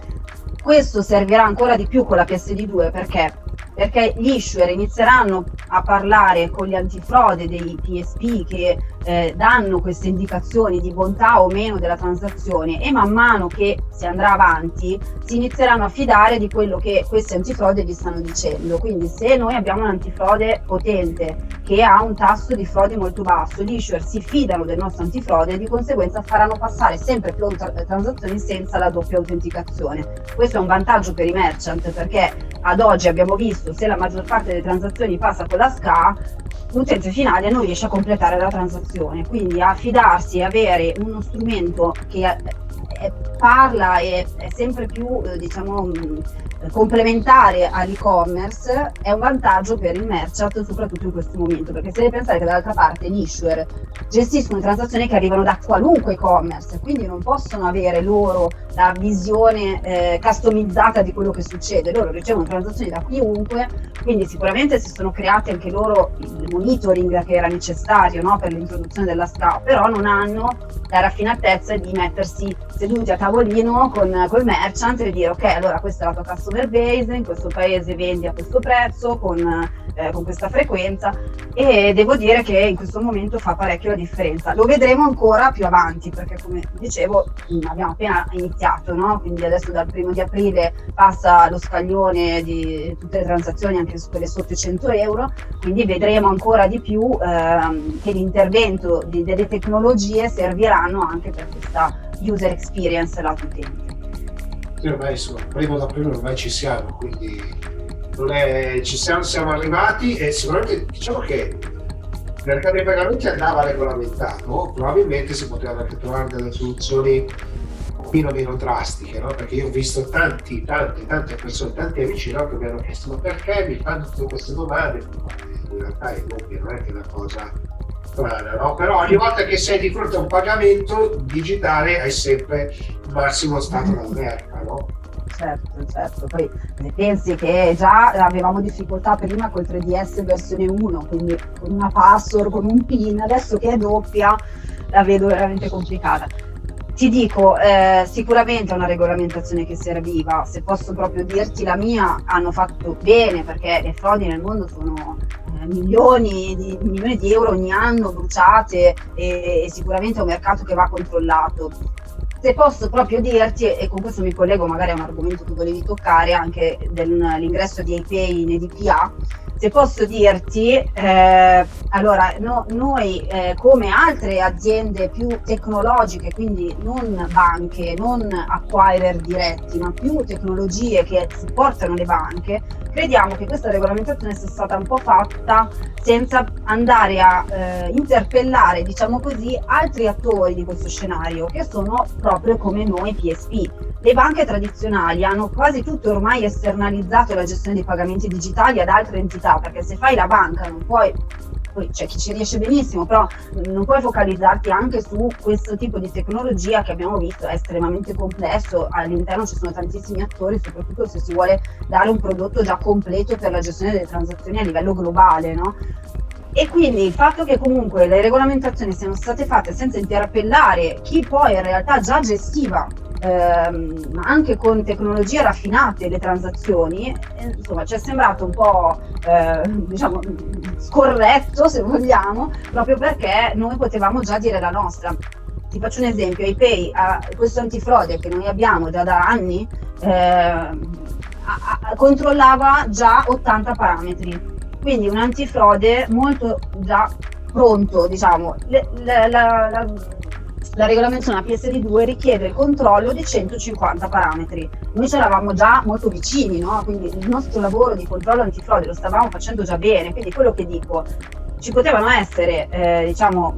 Questo servirà ancora di più con la PSD2 perché perché gli issuer inizieranno a parlare con gli antifrode dei PSP che eh, danno queste indicazioni di bontà o meno della transazione e man mano che si andrà avanti si inizieranno a fidare di quello che questi antifrode gli stanno dicendo. Quindi se noi abbiamo un antifrode potente che ha un tasso di frode molto basso, gli issuer si fidano del nostro antifrode e di conseguenza faranno passare sempre più tra- transazioni senza la doppia autenticazione. Questo è un vantaggio per i merchant perché ad oggi abbiamo visto se la maggior parte delle transazioni passa con la SCA, l'utente finale non riesce a completare la transazione. Quindi affidarsi e avere uno strumento che è, parla e è sempre più eh, diciamo, complementare all'e-commerce è un vantaggio per il merchant soprattutto in questo momento perché se devi pensare che dall'altra parte gli issuer gestiscono transazioni che arrivano da qualunque e-commerce quindi non possono avere loro la visione eh, customizzata di quello che succede. Loro ricevono transazioni da chiunque quindi sicuramente si sono creati anche loro il monitoring che era necessario no, per l'introduzione della SCA però non hanno la raffinatezza di mettersi seduti a tavolino con, col merchant e dire ok allora questa è la tua customer customer base, in questo paese vendi a questo prezzo, con, eh, con questa frequenza e devo dire che in questo momento fa parecchio la differenza. Lo vedremo ancora più avanti perché come dicevo abbiamo appena iniziato, no? quindi adesso dal primo di aprile passa lo scaglione di tutte le transazioni anche su quelle sotto i 100 euro, quindi vedremo ancora di più ehm, che l'intervento di, delle tecnologie serviranno anche per questa user experience lato utente. Sì, ormai insomma, primo da primo ormai ci siamo, quindi è, ci siamo, siamo arrivati e sicuramente diciamo che il mercato dei pagamenti andava regolamentato, probabilmente si potevano anche trovare delle soluzioni un pochino meno drastiche, no? perché io ho visto tanti, tanti, tante persone, tanti amici no? che mi hanno chiesto ma perché mi fanno tutte queste domande? In realtà è ovvio, non è che una cosa strana, no? però ogni volta che sei di fronte a un pagamento digitale hai sempre il massimo stato d'allerta. No? Certo, certo. Poi pensi che già avevamo difficoltà prima col 3DS versione 1, quindi con una password, con un PIN, adesso che è doppia la vedo veramente complicata. Ti dico, eh, sicuramente è una regolamentazione che serviva, se posso proprio dirti la mia, hanno fatto bene perché le frodi nel mondo sono milioni, di, milioni di euro ogni anno bruciate e, e sicuramente è un mercato che va controllato se posso proprio dirti, e con questo mi collego magari a un argomento che volevi toccare, anche dell'ingresso di API in EDPA, se posso dirti, eh, allora no, noi eh, come altre aziende più tecnologiche, quindi non banche, non acquirer diretti, ma più tecnologie che supportano le banche, crediamo che questa regolamentazione sia stata un po' fatta senza andare a eh, interpellare, diciamo così, altri attori di questo scenario, che sono proprio come noi PSP. Le banche tradizionali hanno quasi tutte ormai esternalizzato la gestione dei pagamenti digitali ad altre entità, perché se fai la banca non puoi poi c'è chi ci riesce benissimo, però non puoi focalizzarti anche su questo tipo di tecnologia che abbiamo visto è estremamente complesso, all'interno ci sono tantissimi attori, soprattutto se si vuole dare un prodotto già completo per la gestione delle transazioni a livello globale, no? E quindi il fatto che comunque le regolamentazioni siano state fatte senza interpellare chi poi in realtà già gestiva ehm, anche con tecnologie raffinate le transazioni, eh, insomma ci è sembrato un po' eh, diciamo scorretto se vogliamo, proprio perché noi potevamo già dire la nostra. Ti faccio un esempio, iPay, eh, questo antifrode che noi abbiamo già da anni, eh, a, a, controllava già 80 parametri, quindi un antifrode molto già pronto, diciamo. Le, la, la, la, la regolamentazione PSD2 richiede il controllo di 150 parametri. Noi ci eravamo già molto vicini, no? quindi il nostro lavoro di controllo antifrode lo stavamo facendo già bene, quindi quello che dico, ci potevano essere eh, diciamo,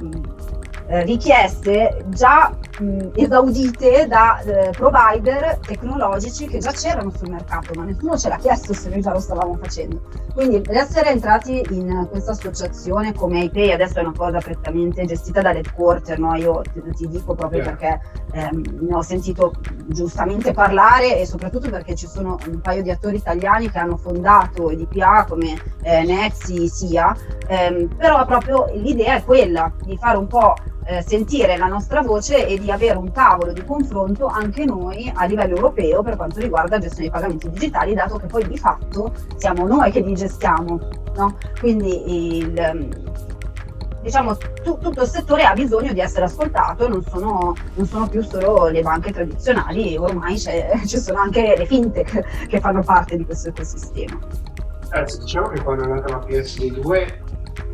eh, richieste già mh, esaudite da eh, provider tecnologici che già c'erano sul mercato, ma nessuno ce l'ha chiesto se noi già lo stavamo facendo. Quindi essere entrati in questa associazione come IP adesso è una cosa prettamente gestita dall'headquarter, no? io ti, ti, dico proprio yeah. perché ehm, ne ho sentito giustamente parlare e soprattutto perché ci sono un paio di attori italiani che hanno fondato EDPA come eh, Nexi, SIA, ehm, però proprio l'idea è quella di fare un po' eh, sentire la nostra voce e di avere un tavolo di confronto anche noi a livello europeo per quanto riguarda la gestione dei pagamenti digitali, dato che poi di fatto siamo noi che li gestiamo. No? Quindi il, diciamo, tu, tutto il settore ha bisogno di essere ascoltato, non sono, non sono più solo le banche tradizionali, ormai ci sono anche le fintech che fanno parte di questo ecosistema. Anzi, diciamo che quando è nata la PSD2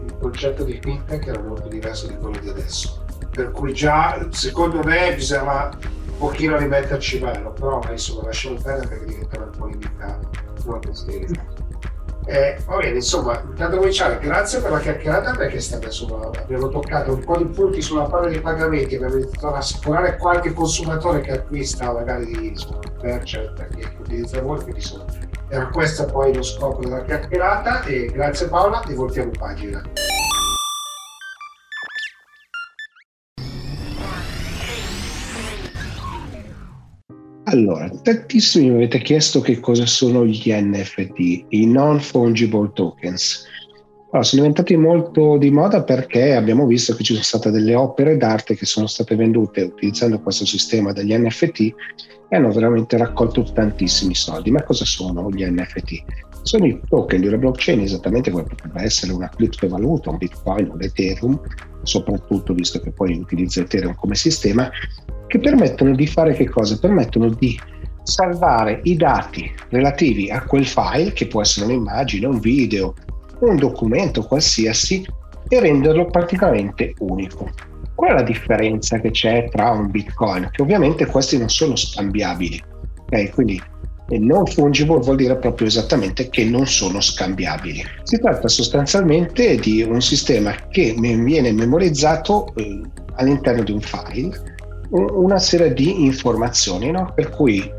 il concetto di fintech era molto diverso di quello di adesso per cui già secondo me bisognava un pochino rimetterci mano, però insomma lasciamo perdere perché diventa una polemica molto sterile. Eh, va bene, insomma, intanto cominciare, grazie per la chiacchierata perché stata, insomma, abbiamo toccato un po' di punti sulla parte dei pagamenti, abbiamo iniziato a assicurare qualche consumatore che acquista magari insomma, merchant perché utilizza molto, quindi insomma, era questo poi lo scopo della chiacchierata e grazie Paola e voltiamo pagina. Allora, tantissimi mi avete chiesto che cosa sono gli NFT, i non fungible tokens. Allora, sono diventati molto di moda perché abbiamo visto che ci sono state delle opere d'arte che sono state vendute utilizzando questo sistema degli NFT e hanno veramente raccolto tantissimi soldi. Ma cosa sono gli NFT? Sono i token di una blockchain, esattamente come potrebbe essere una criptovaluta, un bitcoin, un ethereum, soprattutto visto che poi utilizza ethereum come sistema, che permettono di fare che cosa? Permettono di salvare i dati relativi a quel file, che può essere un'immagine, un video, un documento qualsiasi e renderlo praticamente unico. Qual è la differenza che c'è tra un bitcoin? Che ovviamente questi non sono scambiabili, okay? quindi non fungible vuol dire proprio esattamente che non sono scambiabili. Si tratta sostanzialmente di un sistema che viene memorizzato eh, all'interno di un file una serie di informazioni, no? per cui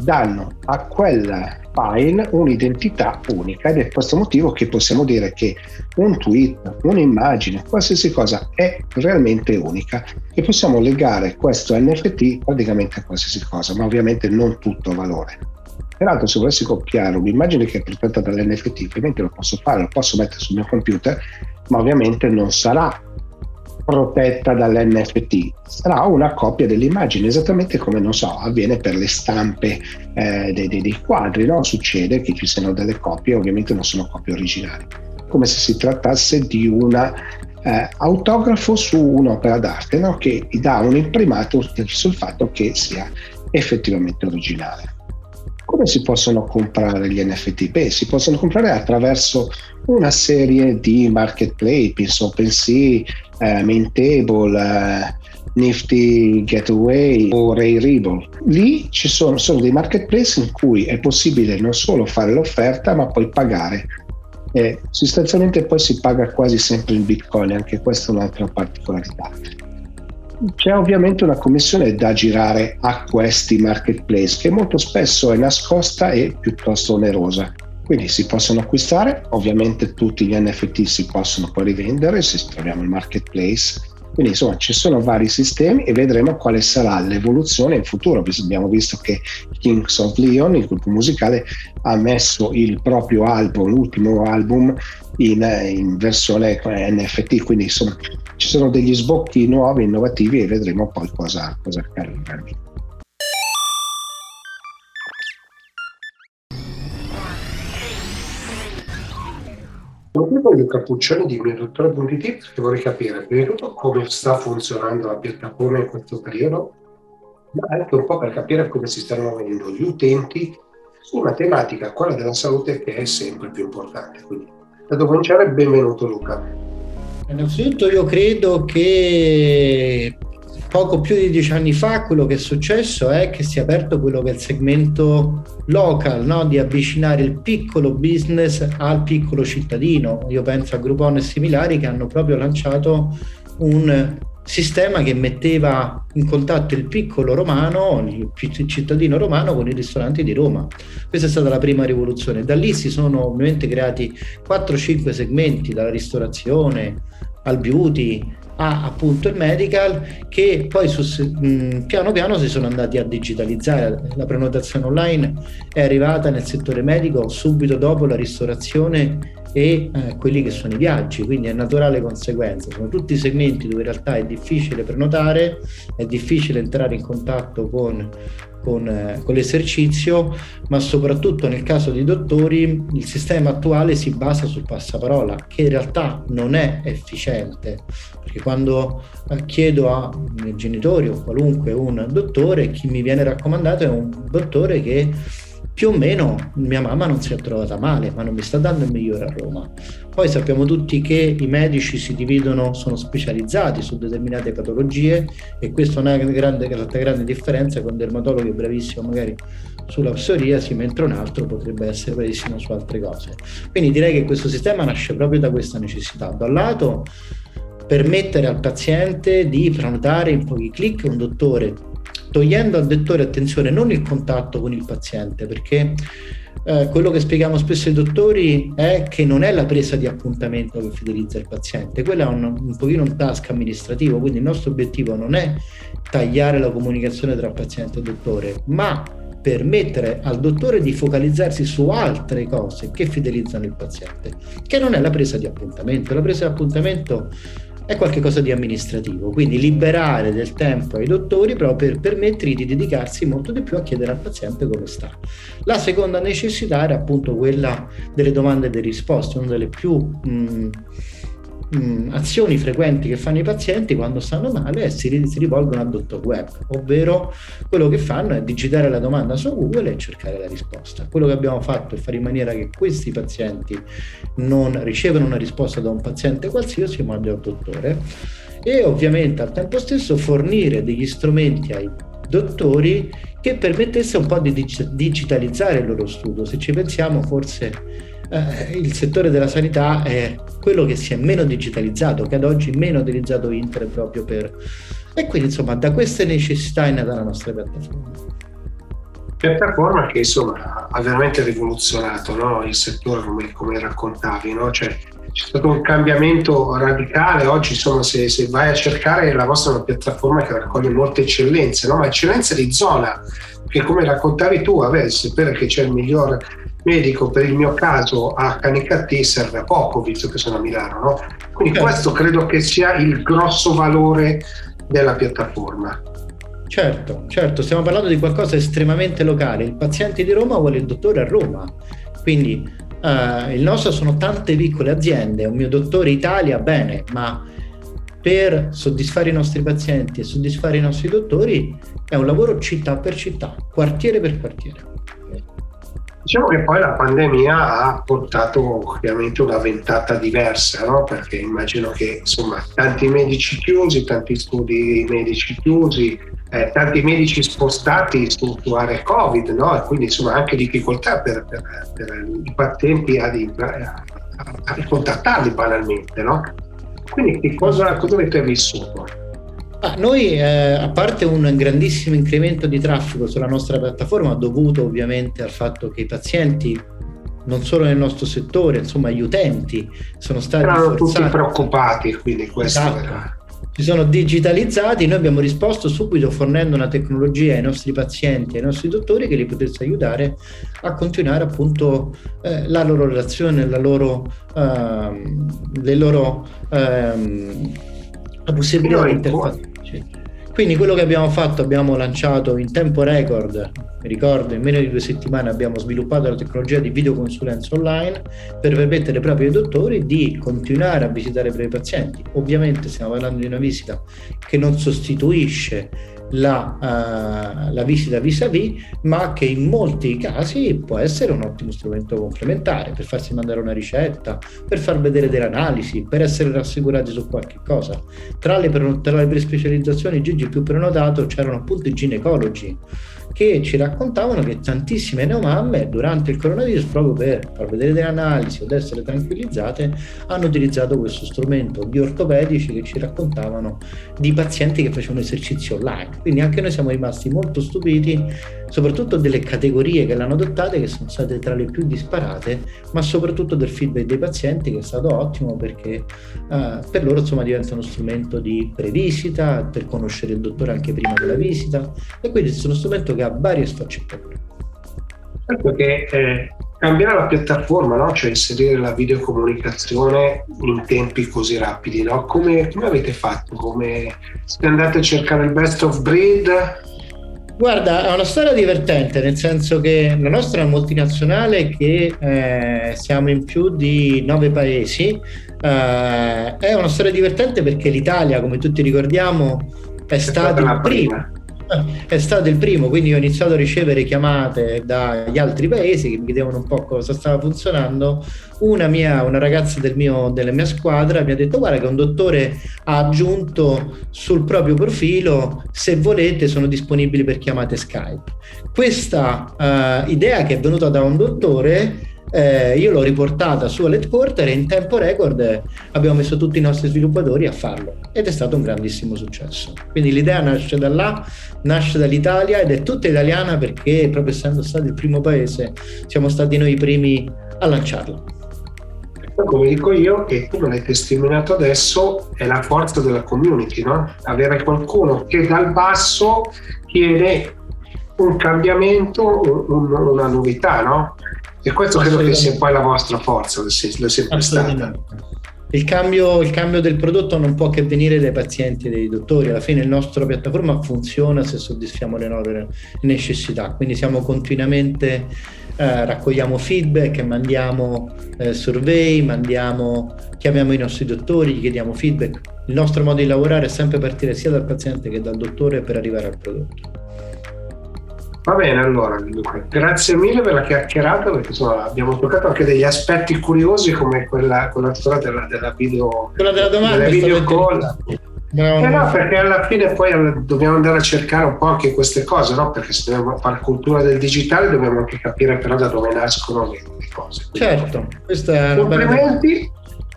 danno a quel file un'identità unica ed è per questo motivo che possiamo dire che un tweet, un'immagine, qualsiasi cosa è realmente unica e possiamo legare questo NFT praticamente a qualsiasi cosa, ma ovviamente non tutto valore. Peraltro se volessi copiare un'immagine che è protetta dall'NFT, ovviamente lo posso fare, lo posso mettere sul mio computer, ma ovviamente non sarà protetta dall'NFT, sarà una copia dell'immagine, esattamente come non so, avviene per le stampe eh, dei, dei, quadri, no? succede che ci siano delle copie, ovviamente non sono copie originali, come se si trattasse di un eh, autografo su un'opera d'arte no? che dà un imprimato sul fatto che sia effettivamente originale. Come si possono comprare gli NFT? Beh, si possono comprare attraverso una serie di marketplace, penso OpenSea, eh, Mintable, eh, Nifty Getaway o Rarible. Lì ci sono, sono dei marketplace in cui è possibile non solo fare l'offerta ma poi pagare. E sostanzialmente poi si paga quasi sempre in bitcoin, anche questa è un'altra particolarità. C'è ovviamente una commissione da girare a questi marketplace che molto spesso è nascosta e piuttosto onerosa. Quindi si possono acquistare, ovviamente tutti gli NFT si possono poi rivendere se troviamo il marketplace. Quindi insomma ci sono vari sistemi e vedremo quale sarà l'evoluzione in futuro. Abbiamo visto che Kings of Leon, il gruppo musicale, ha messo il proprio album, l'ultimo album, in, in versione NFT, quindi insomma ci sono degli sbocchi nuovi, innovativi e vedremo poi cosa, cosa accade. Sono qui Cappuccioni di Dottore.it perché vorrei capire prima di tutto come sta funzionando la piattaforma in questo periodo, ma anche un po' per capire come si stanno muovendo gli utenti su una tematica, quella della salute, che è sempre più importante. Quindi, da cominciare, benvenuto Luca. Innanzitutto io credo che poco più di dieci anni fa quello che è successo è che si è aperto quello che è il segmento local, no? di avvicinare il piccolo business al piccolo cittadino. Io penso a Groupon e similari che hanno proprio lanciato un sistema che metteva in contatto il piccolo romano, il cittadino romano con i ristoranti di Roma. Questa è stata la prima rivoluzione. Da lì si sono ovviamente creati 4-5 segmenti, dalla ristorazione al beauty, a appunto il medical che poi su, mh, piano piano si sono andati a digitalizzare. La prenotazione online è arrivata nel settore medico subito dopo la ristorazione e eh, quelli che sono i viaggi, quindi è naturale conseguenza. Sono tutti segmenti dove in realtà è difficile prenotare, è difficile entrare in contatto con con, eh, con, l'esercizio, ma soprattutto nel caso di dottori il sistema attuale si basa sul passaparola, che in realtà non è efficiente, perché quando eh, chiedo a miei genitori o qualunque un dottore, chi mi viene raccomandato è un dottore che più o meno mia mamma non si è trovata male, ma non mi sta dando il migliore a Roma. Poi sappiamo tutti che i medici si dividono, sono specializzati su determinate patologie e questa è una grande, grande differenza con un dermatologo bravissimo magari sulla psoriasi, mentre un altro potrebbe essere bravissimo su altre cose. Quindi direi che questo sistema nasce proprio da questa necessità. Da un lato permettere al paziente di prenotare in pochi clic un dottore togliendo al dottore attenzione non il contatto con il paziente, perché eh, quello che spieghiamo spesso ai dottori è che non è la presa di appuntamento che fidelizza il paziente, quello è un, un pochino un task amministrativo, quindi il nostro obiettivo non è tagliare la comunicazione tra paziente e dottore, ma permettere al dottore di focalizzarsi su altre cose che fidelizzano il paziente, che non è la presa di appuntamento. La presa di appuntamento è qualcosa di amministrativo, quindi liberare del tempo ai dottori proprio per permettergli di dedicarsi molto di più a chiedere al paziente come sta. La seconda necessità era appunto quella delle domande e delle risposte, una delle più mh, mh, mm, azioni frequenti che fanno i pazienti quando stanno male si, si rivolgono al dottor web, ovvero quello che fanno è digitare la domanda su Google e cercare la risposta. Quello che abbiamo fatto è fare in maniera che questi pazienti non ricevano una risposta da un paziente qualsiasi, ma da un dottore e ovviamente al tempo stesso fornire degli strumenti ai dottori che permettesse un po' di digitalizzare il loro studio. Se ci pensiamo, forse eh, il settore della sanità è quello che si è meno digitalizzato, che ad oggi meno utilizzato internet proprio per... E quindi insomma da queste necessità è nata la nostra piattaforma. Piattaforma che insomma ha veramente rivoluzionato no? il settore come, come raccontavi, no? cioè, c'è stato un cambiamento radicale. Oggi, insomma, se, se, vai a cercare la vostra è una piattaforma che raccoglie molte eccellenze, no? ma eccellenze di zona, che come raccontavi tu, vabbè, sapere che c'è il miglior medico per il mio caso a Canicattì serve a poco visto che sono a Milano no? quindi certo. questo credo che sia il grosso valore della piattaforma certo certo stiamo parlando di qualcosa estremamente locale il paziente di Roma vuole il dottore a Roma quindi Uh, il nostro sono tante piccole aziende, un mio dottore Italia, bene, ma per soddisfare i nostri pazienti e soddisfare i nostri dottori è un lavoro città per città, quartiere per quartiere. Diciamo che poi la pandemia ha portato ovviamente una ventata diversa, no? perché immagino che insomma tanti medici chiusi, tanti studi medici chiusi, eh, tanti medici spostati su, su Covid, no? e quindi insomma anche difficoltà per, per, per i pazienti a, a, a, contattarli banalmente. No? Quindi che cosa, cosa avete vissuto? Ah, noi, eh, a parte un grandissimo incremento di traffico sulla nostra piattaforma, dovuto ovviamente al fatto che i pazienti, non solo nel nostro settore, insomma gli utenti, sono stati Erano tutti preoccupati, quindi questo esatto. era si sono digitalizzati, noi abbiamo risposto subito fornendo una tecnologia ai nostri pazienti, ai nostri dottori che li potesse aiutare a continuare appunto eh, la loro relazione, la loro, uh, le loro uh, la possibilità di interfaccia. Quindi quello che abbiamo fatto, abbiamo lanciato in tempo record, mi ricordo in meno di due settimane abbiamo sviluppato la tecnologia di videoconsulenza online per permettere proprio ai dottori di continuare a visitare i propri pazienti. Ovviamente stiamo parlando di una visita che non sostituisce la, uh, la visita vis-à-vis, ma che in molti casi può essere un ottimo strumento complementare per farsi mandare una ricetta, per far vedere delle analisi, per essere rassicurati su qualche cosa. Tra le, tra le pre-specializzazioni Gigi più prenotato c'erano appunto i ginecologi che ci raccontavano che tantissime neomamme durante il coronavirus, proprio per far vedere delle analisi o essere tranquillizzate, hanno utilizzato questo strumento di ortopedici che ci raccontavano di pazienti che facevano esercizi online. Quindi anche noi siamo rimasti molto stupiti, soprattutto delle categorie che l'hanno adottate, che sono state tra le più disparate, ma soprattutto del feedback dei pazienti che è stato ottimo perché uh, per loro insomma diventa uno strumento di previsita, per conoscere il dottore anche prima della visita e quindi è uno strumento che ha varie sfaccettature. Certo che eh, cambiare la piattaforma, no? cioè inserire la videocomunicazione in tempi così rapidi, no? come, come, avete fatto? Come siete andati a cercare il best of breed? Guarda, è una storia divertente, nel senso che la nostra è una multinazionale che eh, siamo in più di nove paesi. Eh, è una storia divertente perché l'Italia, come tutti ricordiamo, è, è stata il primo è stato il primo, quindi ho iniziato a ricevere chiamate dagli altri paesi che mi chiedevano un po' cosa stava funzionando. Una mia, una ragazza del mio, della mia squadra mi ha detto guarda che un dottore ha aggiunto sul proprio profilo se volete sono disponibili per chiamate Skype. Questa uh, idea che è venuta da un dottore eh, io l'ho riportata su all'headquarter e in tempo record abbiamo messo tutti i nostri sviluppatori a farlo ed è stato un grandissimo successo. Quindi l'idea nasce da là, nasce dall'Italia ed è tutta italiana perché proprio essendo stato il primo paese siamo stati noi i primi a lanciarlo. Come dico io, e tu me l'hai testimoniato adesso, è la forza della community, no? Avere qualcuno che dal basso chiede un cambiamento, un, una novità, no? E questo credo che sia poi la vostra forza, lo è sempre stata. Il cambio, il cambio, del prodotto non può che venire dai pazienti e dai dottori. Alla fine la nostra piattaforma funziona se soddisfiamo le nostre necessità, quindi siamo continuamente, eh, raccogliamo feedback, mandiamo eh, survey, mandiamo, chiamiamo i nostri dottori, gli chiediamo feedback. Il nostro modo di lavorare è sempre partire sia dal paziente che dal dottore per arrivare al prodotto. Va bene, allora, grazie mille per la chiacchierata perché insomma, abbiamo toccato anche degli aspetti curiosi come quella, quella storia della, della video, quella della domanda, della video call. No. Eh no, perché alla fine poi dobbiamo andare a cercare un po' anche queste cose, no? Perché se dobbiamo fare cultura del digitale dobbiamo anche capire però da dove nascono le, cose. Certo, questa è una Complimenti,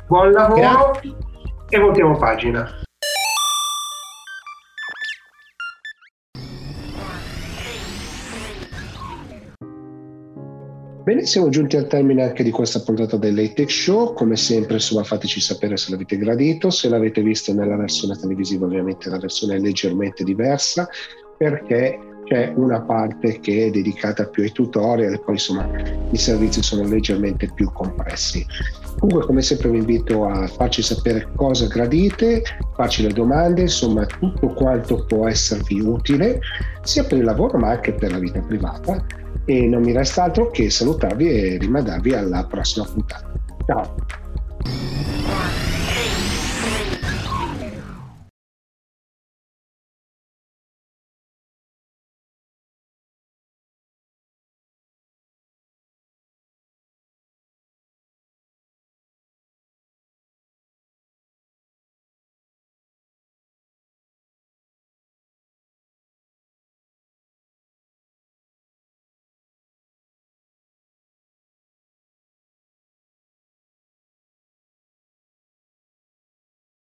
buon lavoro Grazie. e voltiamo pagina. Bene, siamo giunti al termine anche di questa puntata del Late Show. Come sempre, insomma, fateci sapere se l'avete gradito. Se l'avete visto nella versione televisiva, ovviamente la versione è leggermente diversa perché c'è una parte che è dedicata più ai tutorial e poi insomma i servizi sono leggermente più compressi. Comunque come sempre vi invito a farci sapere cosa gradite, farci le domande, insomma tutto quanto può esservi utile sia per il lavoro ma anche per la vita privata e non mi resta altro che salutarvi e rimandarvi alla prossima puntata. Ciao!